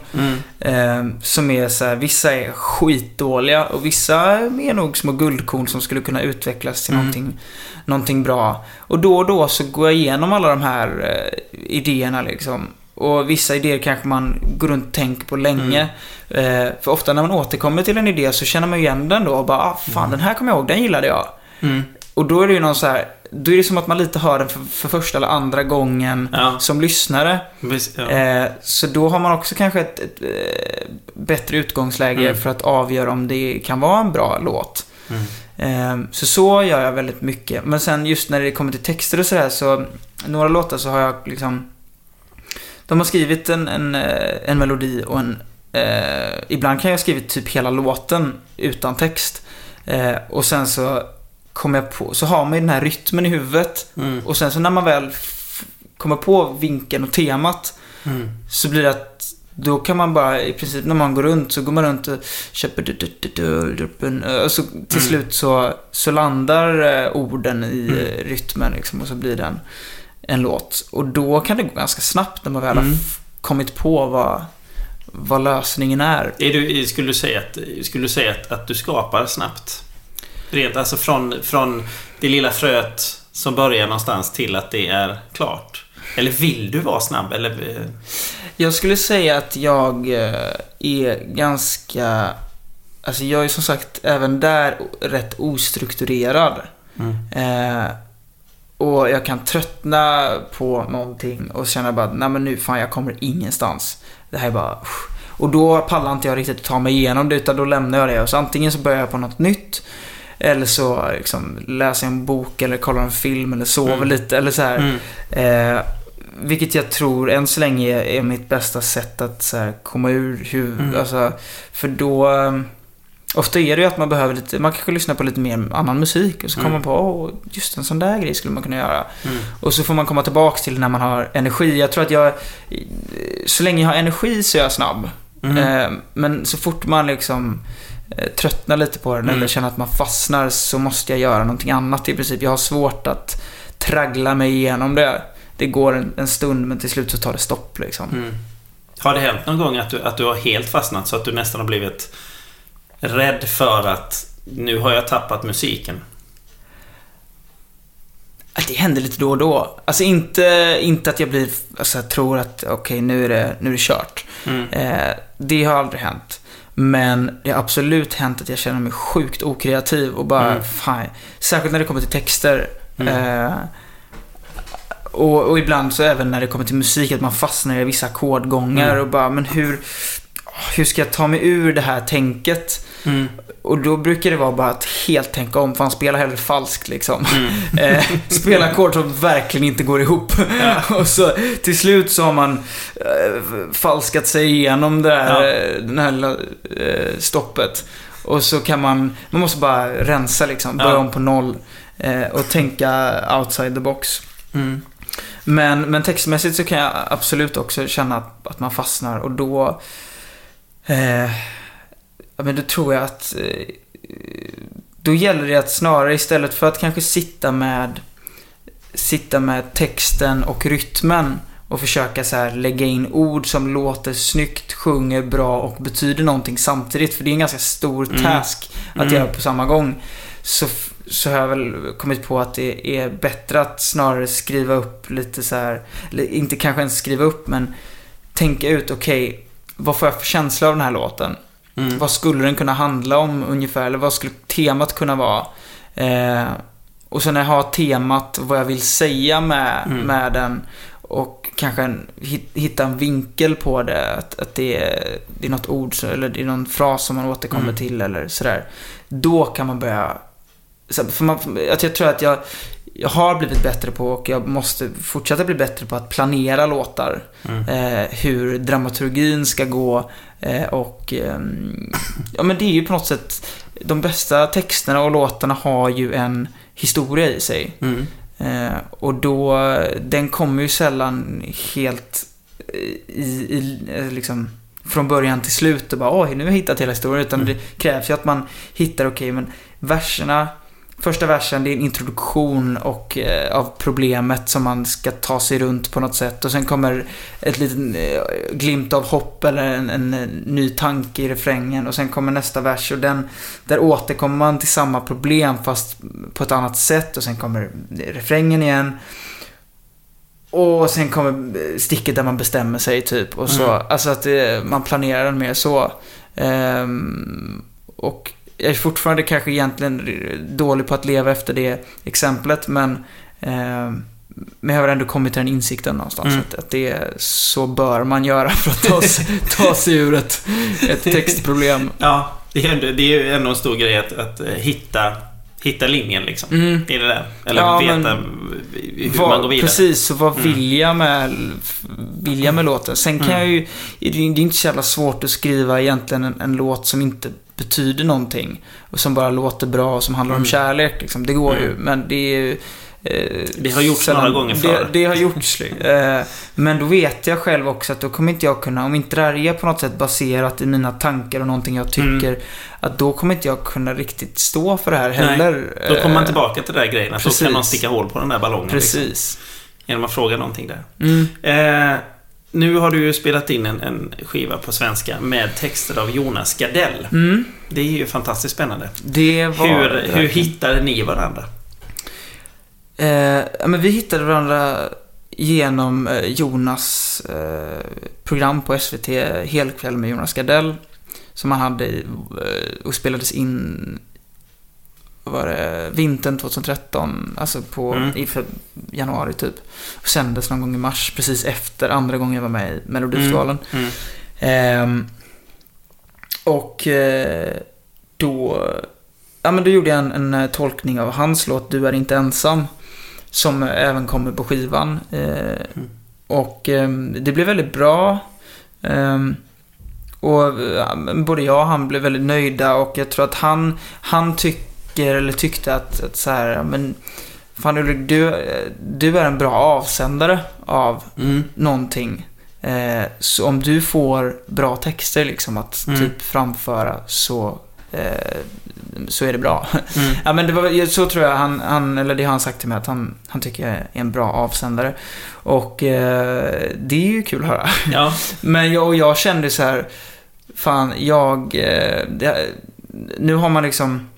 Eh, som är så här, vissa är skitdåliga och vissa är nog små guldkorn som skulle kunna utvecklas till någonting, någonting bra. Och då och då så går jag igenom alla de här eh, idéerna liksom. Och vissa idéer kanske man går runt och tänker på länge. Eh, för ofta när man återkommer till en idé så känner man igen den då och bara, ah, fan den här kommer jag ihåg, den gillade jag. Och då är det ju någon så här, då är det som att man lite hör den för, för första eller andra gången Ja. som lyssnare. Precis, ja. Eh, så då har man också kanske ett, ett, eh, bättre utgångsläge Mm. för att avgöra om det kan vara en bra låt. Mm. Eh, så så gör jag väldigt mycket. Men sen just när det kommer till texter och sådär så, några låtar så har jag liksom de har skrivit en, en, eh, en melodi och en... Eh, ibland kan jag ha skrivit typ hela låten utan text. Eh, och sen så kommer jag på... Så har man ju den här rytmen i huvudet. Mm. Och sen så när man väl kommer på vinkeln och temat Mm. så blir det att då kan man bara, i princip när man går runt så går man runt och köper du- du- du- du- du- och så till slut så, så landar eh, orden i eh, rytmen liksom och så blir det en, låt. Och då kan det gå ganska snabbt när man väl har f- kommit på vad, vad lösningen är. Är du, skulle du säga, att, skulle du, säga att, att du skapar snabbt? Rent alltså från, från det lilla fröet som börjar någonstans till att det är klart? Eller vill du vara snabb? Eller, eh, Jag skulle säga att jag eh, är ganska... Alltså jag är som sagt även där rätt ostrukturerad. Eh, och jag kan tröttna på någonting och känna bara nej men nu fan jag kommer ingenstans. Det här är bara... Och då pallar inte jag riktigt ta mig igenom det utan då lämnar jag det. Och så antingen så börjar jag på något nytt. Eller så liksom, läser jag en bok eller kollar en film eller sover Mm. lite. Eller så här. Mm. Eh, vilket jag tror än så länge är, är mitt bästa sätt att så här, komma ur huvudet. Mm. Alltså, för då... Ofta är det ju att man behöver lite, man kanske lyssnar på lite mer annan musik och så kommer Mm. man på, åh, just en sån där grej skulle man kunna göra. Mm. Och så får man komma tillbaks till när man har energi. Jag tror att jag, så länge jag har energi så är jag snabb. Mm. Eh, Men så fort man liksom eh, tröttnar lite på den Mm. eller känner att man fastnar så måste jag göra någonting annat i princip. Jag har svårt att traggla mig igenom det. Det går en, en stund men till slut så tar det stopp liksom. Mm. Har det hänt någon gång att du, att du har helt fastnat så att du nästan har blivit rädd för att nu har jag tappat musiken? Att Det händer lite då och då. Alltså inte, inte att jag blir, alltså jag tror att okej nu, är det, nu är det kört. Mm. Eh, det har aldrig hänt. Men det har absolut hänt att jag känner mig sjukt okreativ och bara, Mm. fan. Särskilt när det kommer till texter. Mm. Eh, och, och ibland så även när det kommer till musik, att man fastnar i vissa ackordgångar Mm. och bara, men hur, hur ska jag ta mig ur det här tänket? Mm. Och då brukar det vara bara att helt tänka om, för han spelar hellre falskt liksom. Mm. eh, spela ackord som verkligen inte går ihop. och så till slut så har man eh, falskat sig igenom det här, Ja. eh, den här eh, stoppet. Och så kan man, man måste bara rensa liksom, börja Ja. om på noll. Eh, och tänka outside the box. Mm. Men, men textmässigt så kan jag absolut också känna att, att man fastnar och då... Eh, men då tror jag att... Eh, då gäller det att snarare istället för att kanske sitta med... Sitta med texten och rytmen och försöka så här lägga in ord som låter snyggt, sjunger bra och betyder någonting samtidigt. För det är en ganska stor Mm. task att Mm. göra på samma gång. Så, så har jag väl kommit på att det är bättre att snarare skriva upp lite så här, eller inte kanske ens skriva upp men tänka ut, okej, vad får jag för känsla av den här låten? Mm. Vad skulle den kunna handla om ungefär? Eller vad skulle temat kunna vara? Eh, och så när jag har temat, vad jag vill säga med, Mm. med den och kanske en, hit- hitta en vinkel på det. Att, att det, är, det är något ord eller det är någon fras som man återkommer Mm. till eller sådär. Då kan man börja... För man, att jag tror att jag, jag har blivit bättre på och jag måste fortsätta bli bättre på att planera låtar. Mm. Eh, hur dramaturgin ska gå eh, och... ehm, ja men det är ju på något sätt... De bästa texterna och låtarna har ju en historia i sig. Mm. Eh, och då, den kommer ju sällan helt eh, i, i eh, liksom från början till slut och bara oj, nu har jag hittat hela historien. Utan Mm. det krävs ju att man hittar, okej, men verserna, första versen det är en introduktion och, eh, av problemet som man ska ta sig runt på något sätt. Och sen kommer ett litet eh, glimt av hopp eller en, en, eh, ny tanke i refrängen. Och sen kommer nästa vers och den, där återkommer man till samma problem fast på ett annat sätt. Och sen kommer refrängen igen. Och sen kommer sticket där man bestämmer sig typ. Och så, Mm. Alltså att det, man planerar den mer så. Ehm, och jag är fortfarande kanske egentligen dålig på att leva efter det exemplet. Men, ehm, men jag har ändå kommit till den insikten någonstans. Mm. Att, att det så bör man göra för att ta sig, ta sig ur ett, ett textproblem. Ja, det är, ändå, det är ju ändå en stor grej att, att eh, hitta, hitta linjen liksom. Mm. I det där. Eller Ja, veta men- hur Vad- man går vidare. Precis, så vad Mm. vill jag med, vill jag med låten? Sen kan Mm. jag ju, är det är inte så jävla svårt att skriva egentligen en, en låt som inte betyder någonting. Och som bara låter bra och som handlar om Mm. kärlek liksom. Det går ju, Mm. men det är ju... eh, Det har gjorts några gånger det, förr. det har gjorts. eh, men då vet jag själv också att då kommer inte jag kunna, om inte det här är på något sätt baserat i mina tankar och någonting jag tycker, Mm. att då kommer inte jag kunna riktigt stå för det här Nej, heller. Då kommer man Eh, tillbaka till den där grejen. Att då kan någon sticka hål på den där ballongen. Liksom, Precis. genom att fråga någonting där. Mm. Eh, nu har du ju spelat in en, en skiva på svenska med texter av Jonas Gardell. Mm. Det är ju fantastiskt spännande. Det var... Hur, hur hittade ni varandra? Eh, men vi hittade varandra genom eh, Jonas eh, program på SVT, Helkväll med Jonas Gardell. Som han hade i, eh, och spelades in var det, vintern 2013, alltså på, Mm. i januari typ. Och sändes någon gång i mars, precis efter andra gången jag var med i Melodifestivalen. Mm. Ehm, och eh, då, ja, men då gjorde jag en, en eh, tolkning av hans låt Du är inte ensam. Som även kommer på skivan. Eh, Och eh, det blev väldigt bra. Ehm, och både jag och han blev väldigt nöjda och jag tror att han, han tycker, eller tyckte att, att så här, men Fan Ulrik, du, du är en bra avsändare av Mm. någonting. Eh, så om du får bra texter liksom att Mm. typ framföra så, eh, så är det bra. Mm. ja men det var, så tror jag han, han, eller det har han sagt till mig att han, han tycker jag är en bra avsändare. Och eh, det är ju kul att höra. Ja. Men jag, och jag kände så här, fan, jag... Eh, det, nu har man liksom...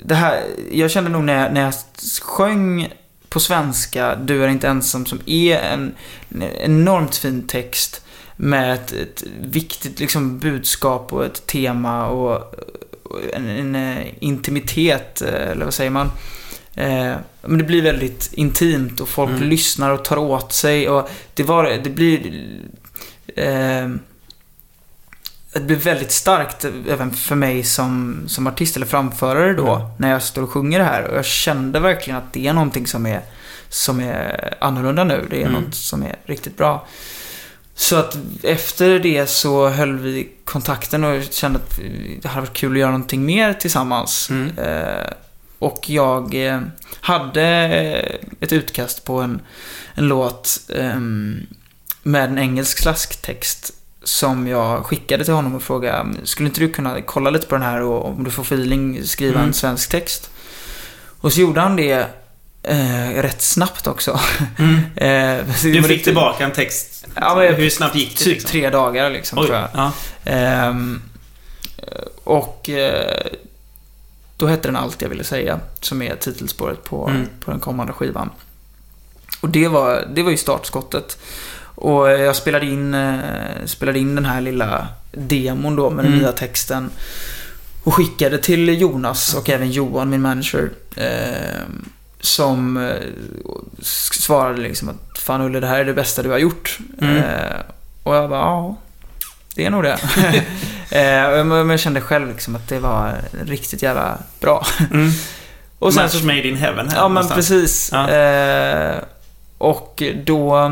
Det här, jag kände nog när jag, när jag sjöng på svenska, Du är inte ensam, som är en, en enormt fin text med ett, ett viktigt liksom, budskap och ett tema och, och en, en eh, intimitet, eh, eller vad säger man? Eh, men det blir väldigt intimt och folk Mm. lyssnar och tar åt sig och det var, det blir... Eh, det blir väldigt starkt även för mig som, som artist eller framförare då, Mm. när jag står och sjunger det här. Och jag kände verkligen att det är någonting som är, som är annorlunda nu. Det är Mm. något som är riktigt bra. Så att efter det så höll vi kontakten och kände att det hade varit kul att göra någonting mer tillsammans. Mm. Eh, och jag eh, hade eh, ett utkast på en, en låt ehm, med en engelsk slasktext som jag skickade till honom och frågade skulle inte du kunna kolla lite på den här och om du får feeling skriva Mm. en svensk text. Och så gjorde han det eh, rätt snabbt också. Mm. eh, Du fick lite- tillbaka en text. Ja, men- Hur snabbt gick det? Typ Liksom? tre dagar liksom, Oj, tror jag. ja. Ehm, och eh, då hette den Allt jag ville säga, som är titelspåret på, Mm. på den kommande skivan. Och det var, det var ju startskottet. Och jag spelade in, eh, spelade in den här lilla demon då med den Mm. nya texten. Och skickade till Jonas och även Johan, min manager. Eh, som eh, svarade liksom att Fan Ulle, det här är det bästa du har gjort. Mm. Eh, och jag bara, ja. Det är nog det. eh, men jag kände själv liksom att det var riktigt jävla bra. Mm. Och sen Match made in heaven här Ja, men någonstans. precis. Ja. Eh, och då...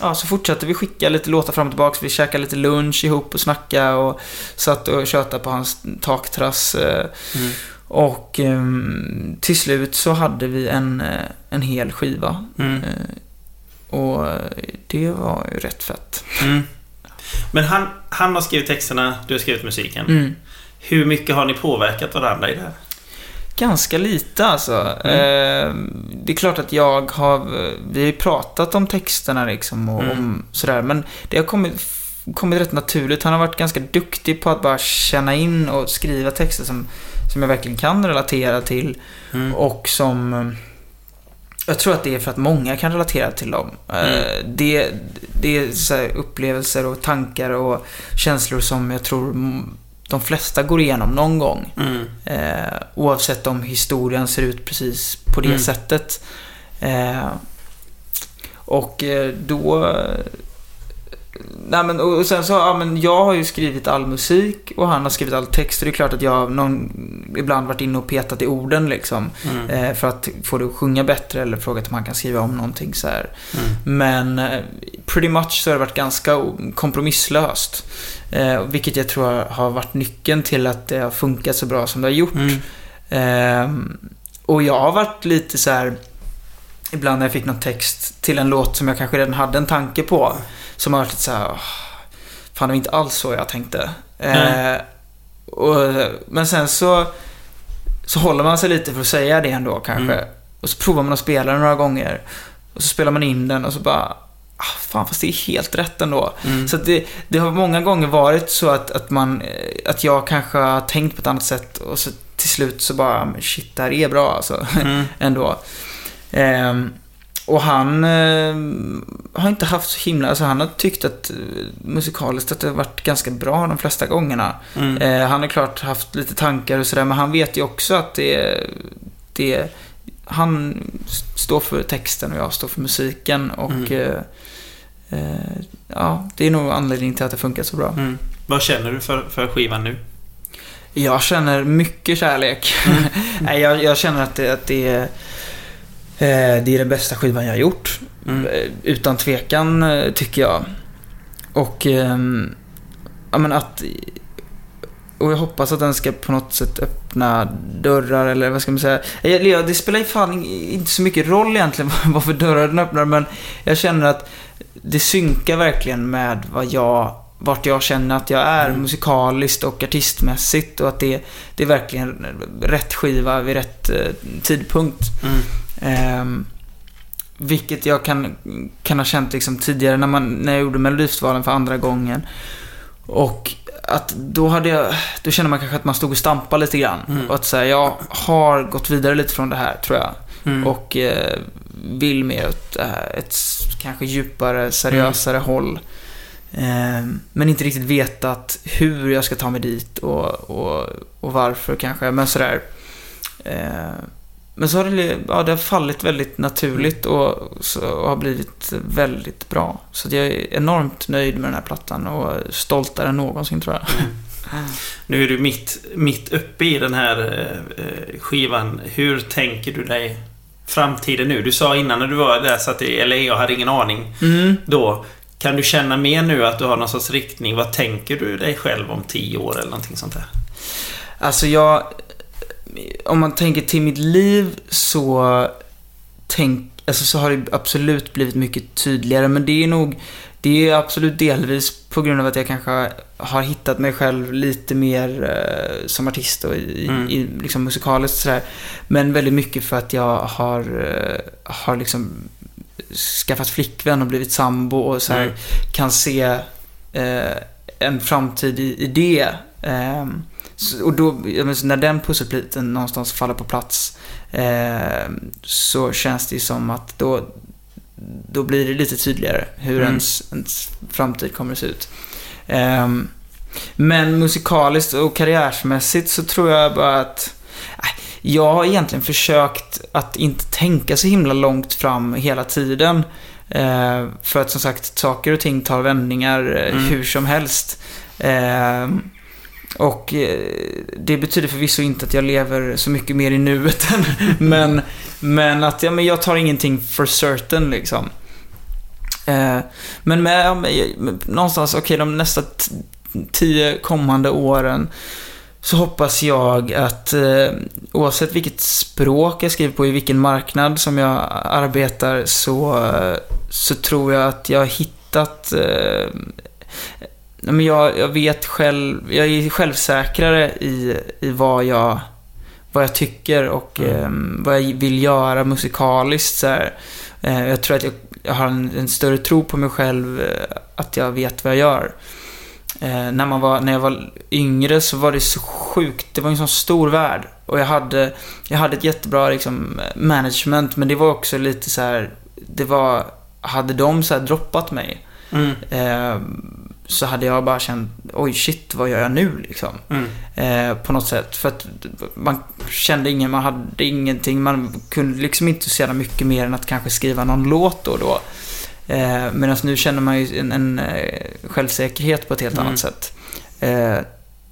Ja, så fortsatte vi skicka lite låtar fram och tillbaka. Vi käkade lite lunch ihop och snacka och satt och tjötade på hans takterrass. eh, Mm. Och ehm, till slut så hade vi en, eh, en hel skiva. Mm. Eh, och det var ju rätt fett. Mm. Men han, han har skrivit texterna, du har skrivit musiken. Mm. Hur mycket har ni påverkat varandra i det här? Ganska lite alltså. Mm. Eh, det är klart att jag har... Vi har ju pratat om texterna liksom och Mm. om sådär. Men det har kommit, kommit rätt naturligt. Han har varit ganska duktig på att bara känna in och skriva texter som, som jag verkligen kan relatera till. Mm. Och som... Jag tror att det är för att många kan relatera till dem. Eh, Det, det är upplevelser och tankar och känslor som jag tror de flesta går igenom någon gång. Mm. Eh, oavsett om historien ser ut precis på det Mm. sättet. Eh, och eh, då... Nej men och sen så, ja men jag har ju skrivit all musik och han har skrivit all text. Och det är klart att jag har någon, ibland varit inne och petat i orden liksom. Mm. Eh, för att få det att sjunga bättre eller frågat om han kan skriva om någonting så här. Mm. Men eh, pretty much så har det varit ganska kompromisslöst. Eh, vilket jag tror har varit nyckeln till att det har funkat så bra som det har gjort. Mm. Ehm, och jag har varit lite så här ibland när jag fick någon text till en låt som jag kanske redan hade en tanke på. Som har varit lite så här, "Åh, fan det var inte alls så jag tänkte. Eh, och, men sen så, så håller man sig lite för att säga det ändå kanske. Mm. Och så provar man att spela den några gånger. Och så spelar man in den och så bara, ah, fan fast det är helt rätt ändå. Mm. Så det, det har många gånger varit så att, att, man, eh, att jag kanske har tänkt på ett annat sätt och så till slut så bara, shit, det här är bra alltså. Mm. Ändå. Ehm, och han eh, har inte haft så himla, alltså han har tyckt att eh, musikaliskt att det har varit ganska bra de flesta gångerna. Mm. Eh, han har klart haft lite tankar och sådär, men han vet ju också att det, det han står för texten och jag står för musiken och Mm. eh, eh, ja, det är nog anledningen till att det funkar så bra. Mm. Vad känner du för, för skivan nu? Jag känner mycket kärlek. Nej, jag, jag känner att det, att det är... Eh, det är den bästa skivan jag har gjort. Mm. Eh, Utan tvekan, eh, tycker jag. Och... ehm, ja, men att... Och jag hoppas att den ska på något sätt öppna dörrar, eller vad ska man säga? Ja, Det spelar ju fan inte så mycket roll egentligen vad för dörrar den öppnar, men jag känner att det synkar verkligen med vad jag vart jag känner att jag är musikaliskt och artistmässigt och att det, det är verkligen rätt skiva vid rätt tidpunkt. Ehm, vilket jag kan, kan ha känt liksom tidigare när, man, när jag gjorde Melodifestivalen för andra gången. Och att då hade jag, då kände man kanske att man stod och stampade lite grann. Och att säga, jag har gått vidare lite från det här, tror jag. Mm. Och eh, vill mer åt eh, ett kanske djupare, seriösare håll. Eh, men inte riktigt vetat hur jag ska ta mig dit och, och, och varför kanske. Men sådär. Eh, men så har det, ja, det har fallit väldigt naturligt och, och har blivit väldigt bra. Så jag är enormt nöjd med den här plattan och stoltare än någonsin tror jag. Nu är du mitt, mitt uppe i den här eh, skivan. Hur tänker du dig framtiden nu? Du sa innan när du var där så att i LA, jag hade ingen aning Mm. då. Kan du känna mer nu att du har någon sorts riktning? Vad tänker du dig själv om tio år eller någonting sånt där? Alltså jag... Om man tänker till mitt liv så... Tänk, alltså så har det absolut blivit mycket tydligare. Men det är nog... Det är absolut delvis på grund av att jag kanske har hittat mig själv lite mer eh, som artist och i, Mm. i liksom musikaliskt sådär. Men väldigt mycket för att jag har, eh, har liksom skaffat flickvän och blivit sambo och så här, Mm. kan se eh, en framtid i, i det. Ehm, så, och då, menar, när den pusselbiten någonstans faller på plats ehm, så känns det ju som att då, då blir det lite tydligare hur Mm. ens, ens framtid kommer att se ut. Ehm, men musikaliskt och karriärsmässigt så tror jag bara att jag har egentligen försökt att inte tänka så himla långt fram hela tiden. Eh, för att som sagt, saker och ting tar vändningar eh, Mm. hur som helst. Eh, och eh, det betyder förvisso inte att jag lever så mycket mer i nuet än, men, men att ja, men jag tar ingenting for certain liksom. Eh, men med, ja, med, eh, någonstans, okej, de nästa tio kommande åren så hoppas jag att eh, oavsett vilket språk jag skriver på, i vilken marknad som jag arbetar, så, eh, så tror jag att jag har hittat eh, men jag, jag vet själv, jag är självsäkrare i, i vad jag vad jag tycker och Mm. eh, vad jag vill göra musikaliskt. Så. Eh, jag tror att jag, jag har en, en större tro på mig själv, eh, att jag vet vad jag gör. Eh, när, man var, när jag var yngre så var det så sjukt, det var en sån stor värld. Och jag hade, jag hade ett jättebra liksom, management, men det var också lite så här, det var, hade de så droppat mig, Mm. Så hade jag bara känt, oj shit, vad gör jag nu liksom? Mm. Eh, på något sätt. För att man kände ingen, man hade ingenting, man kunde liksom inte så jävla mycket mer än att kanske skriva någon låt då och då. Eh, Medan nu känner man ju en, en eh, självsäkerhet på ett helt Mm. annat sätt. Eh,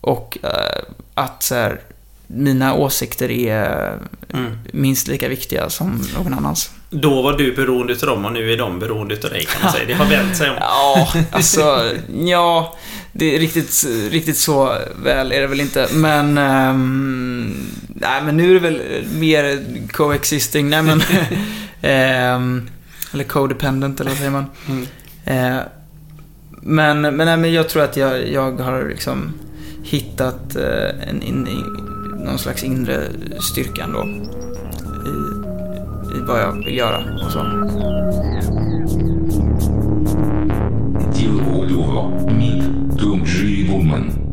och eh, att så här, mina åsikter är Mm. minst lika viktiga som någon annans. Då var du beroende utav dem och nu är de beroende utav dig kan man säga. Det har vänt sig om. Ja, alltså, ja, det är riktigt, riktigt så väl är det väl inte. Men, ehm, nej men nu är det väl mer coexisting, nej men, ehm, eller codependent eller vad säger man? Mm. Eh, men, men, nej, men jag tror att jag, jag har liksom hittat eh, en, in, någon slags inre styrka ändå i vad jag vill göra och så. Till mitt tungdrivumen.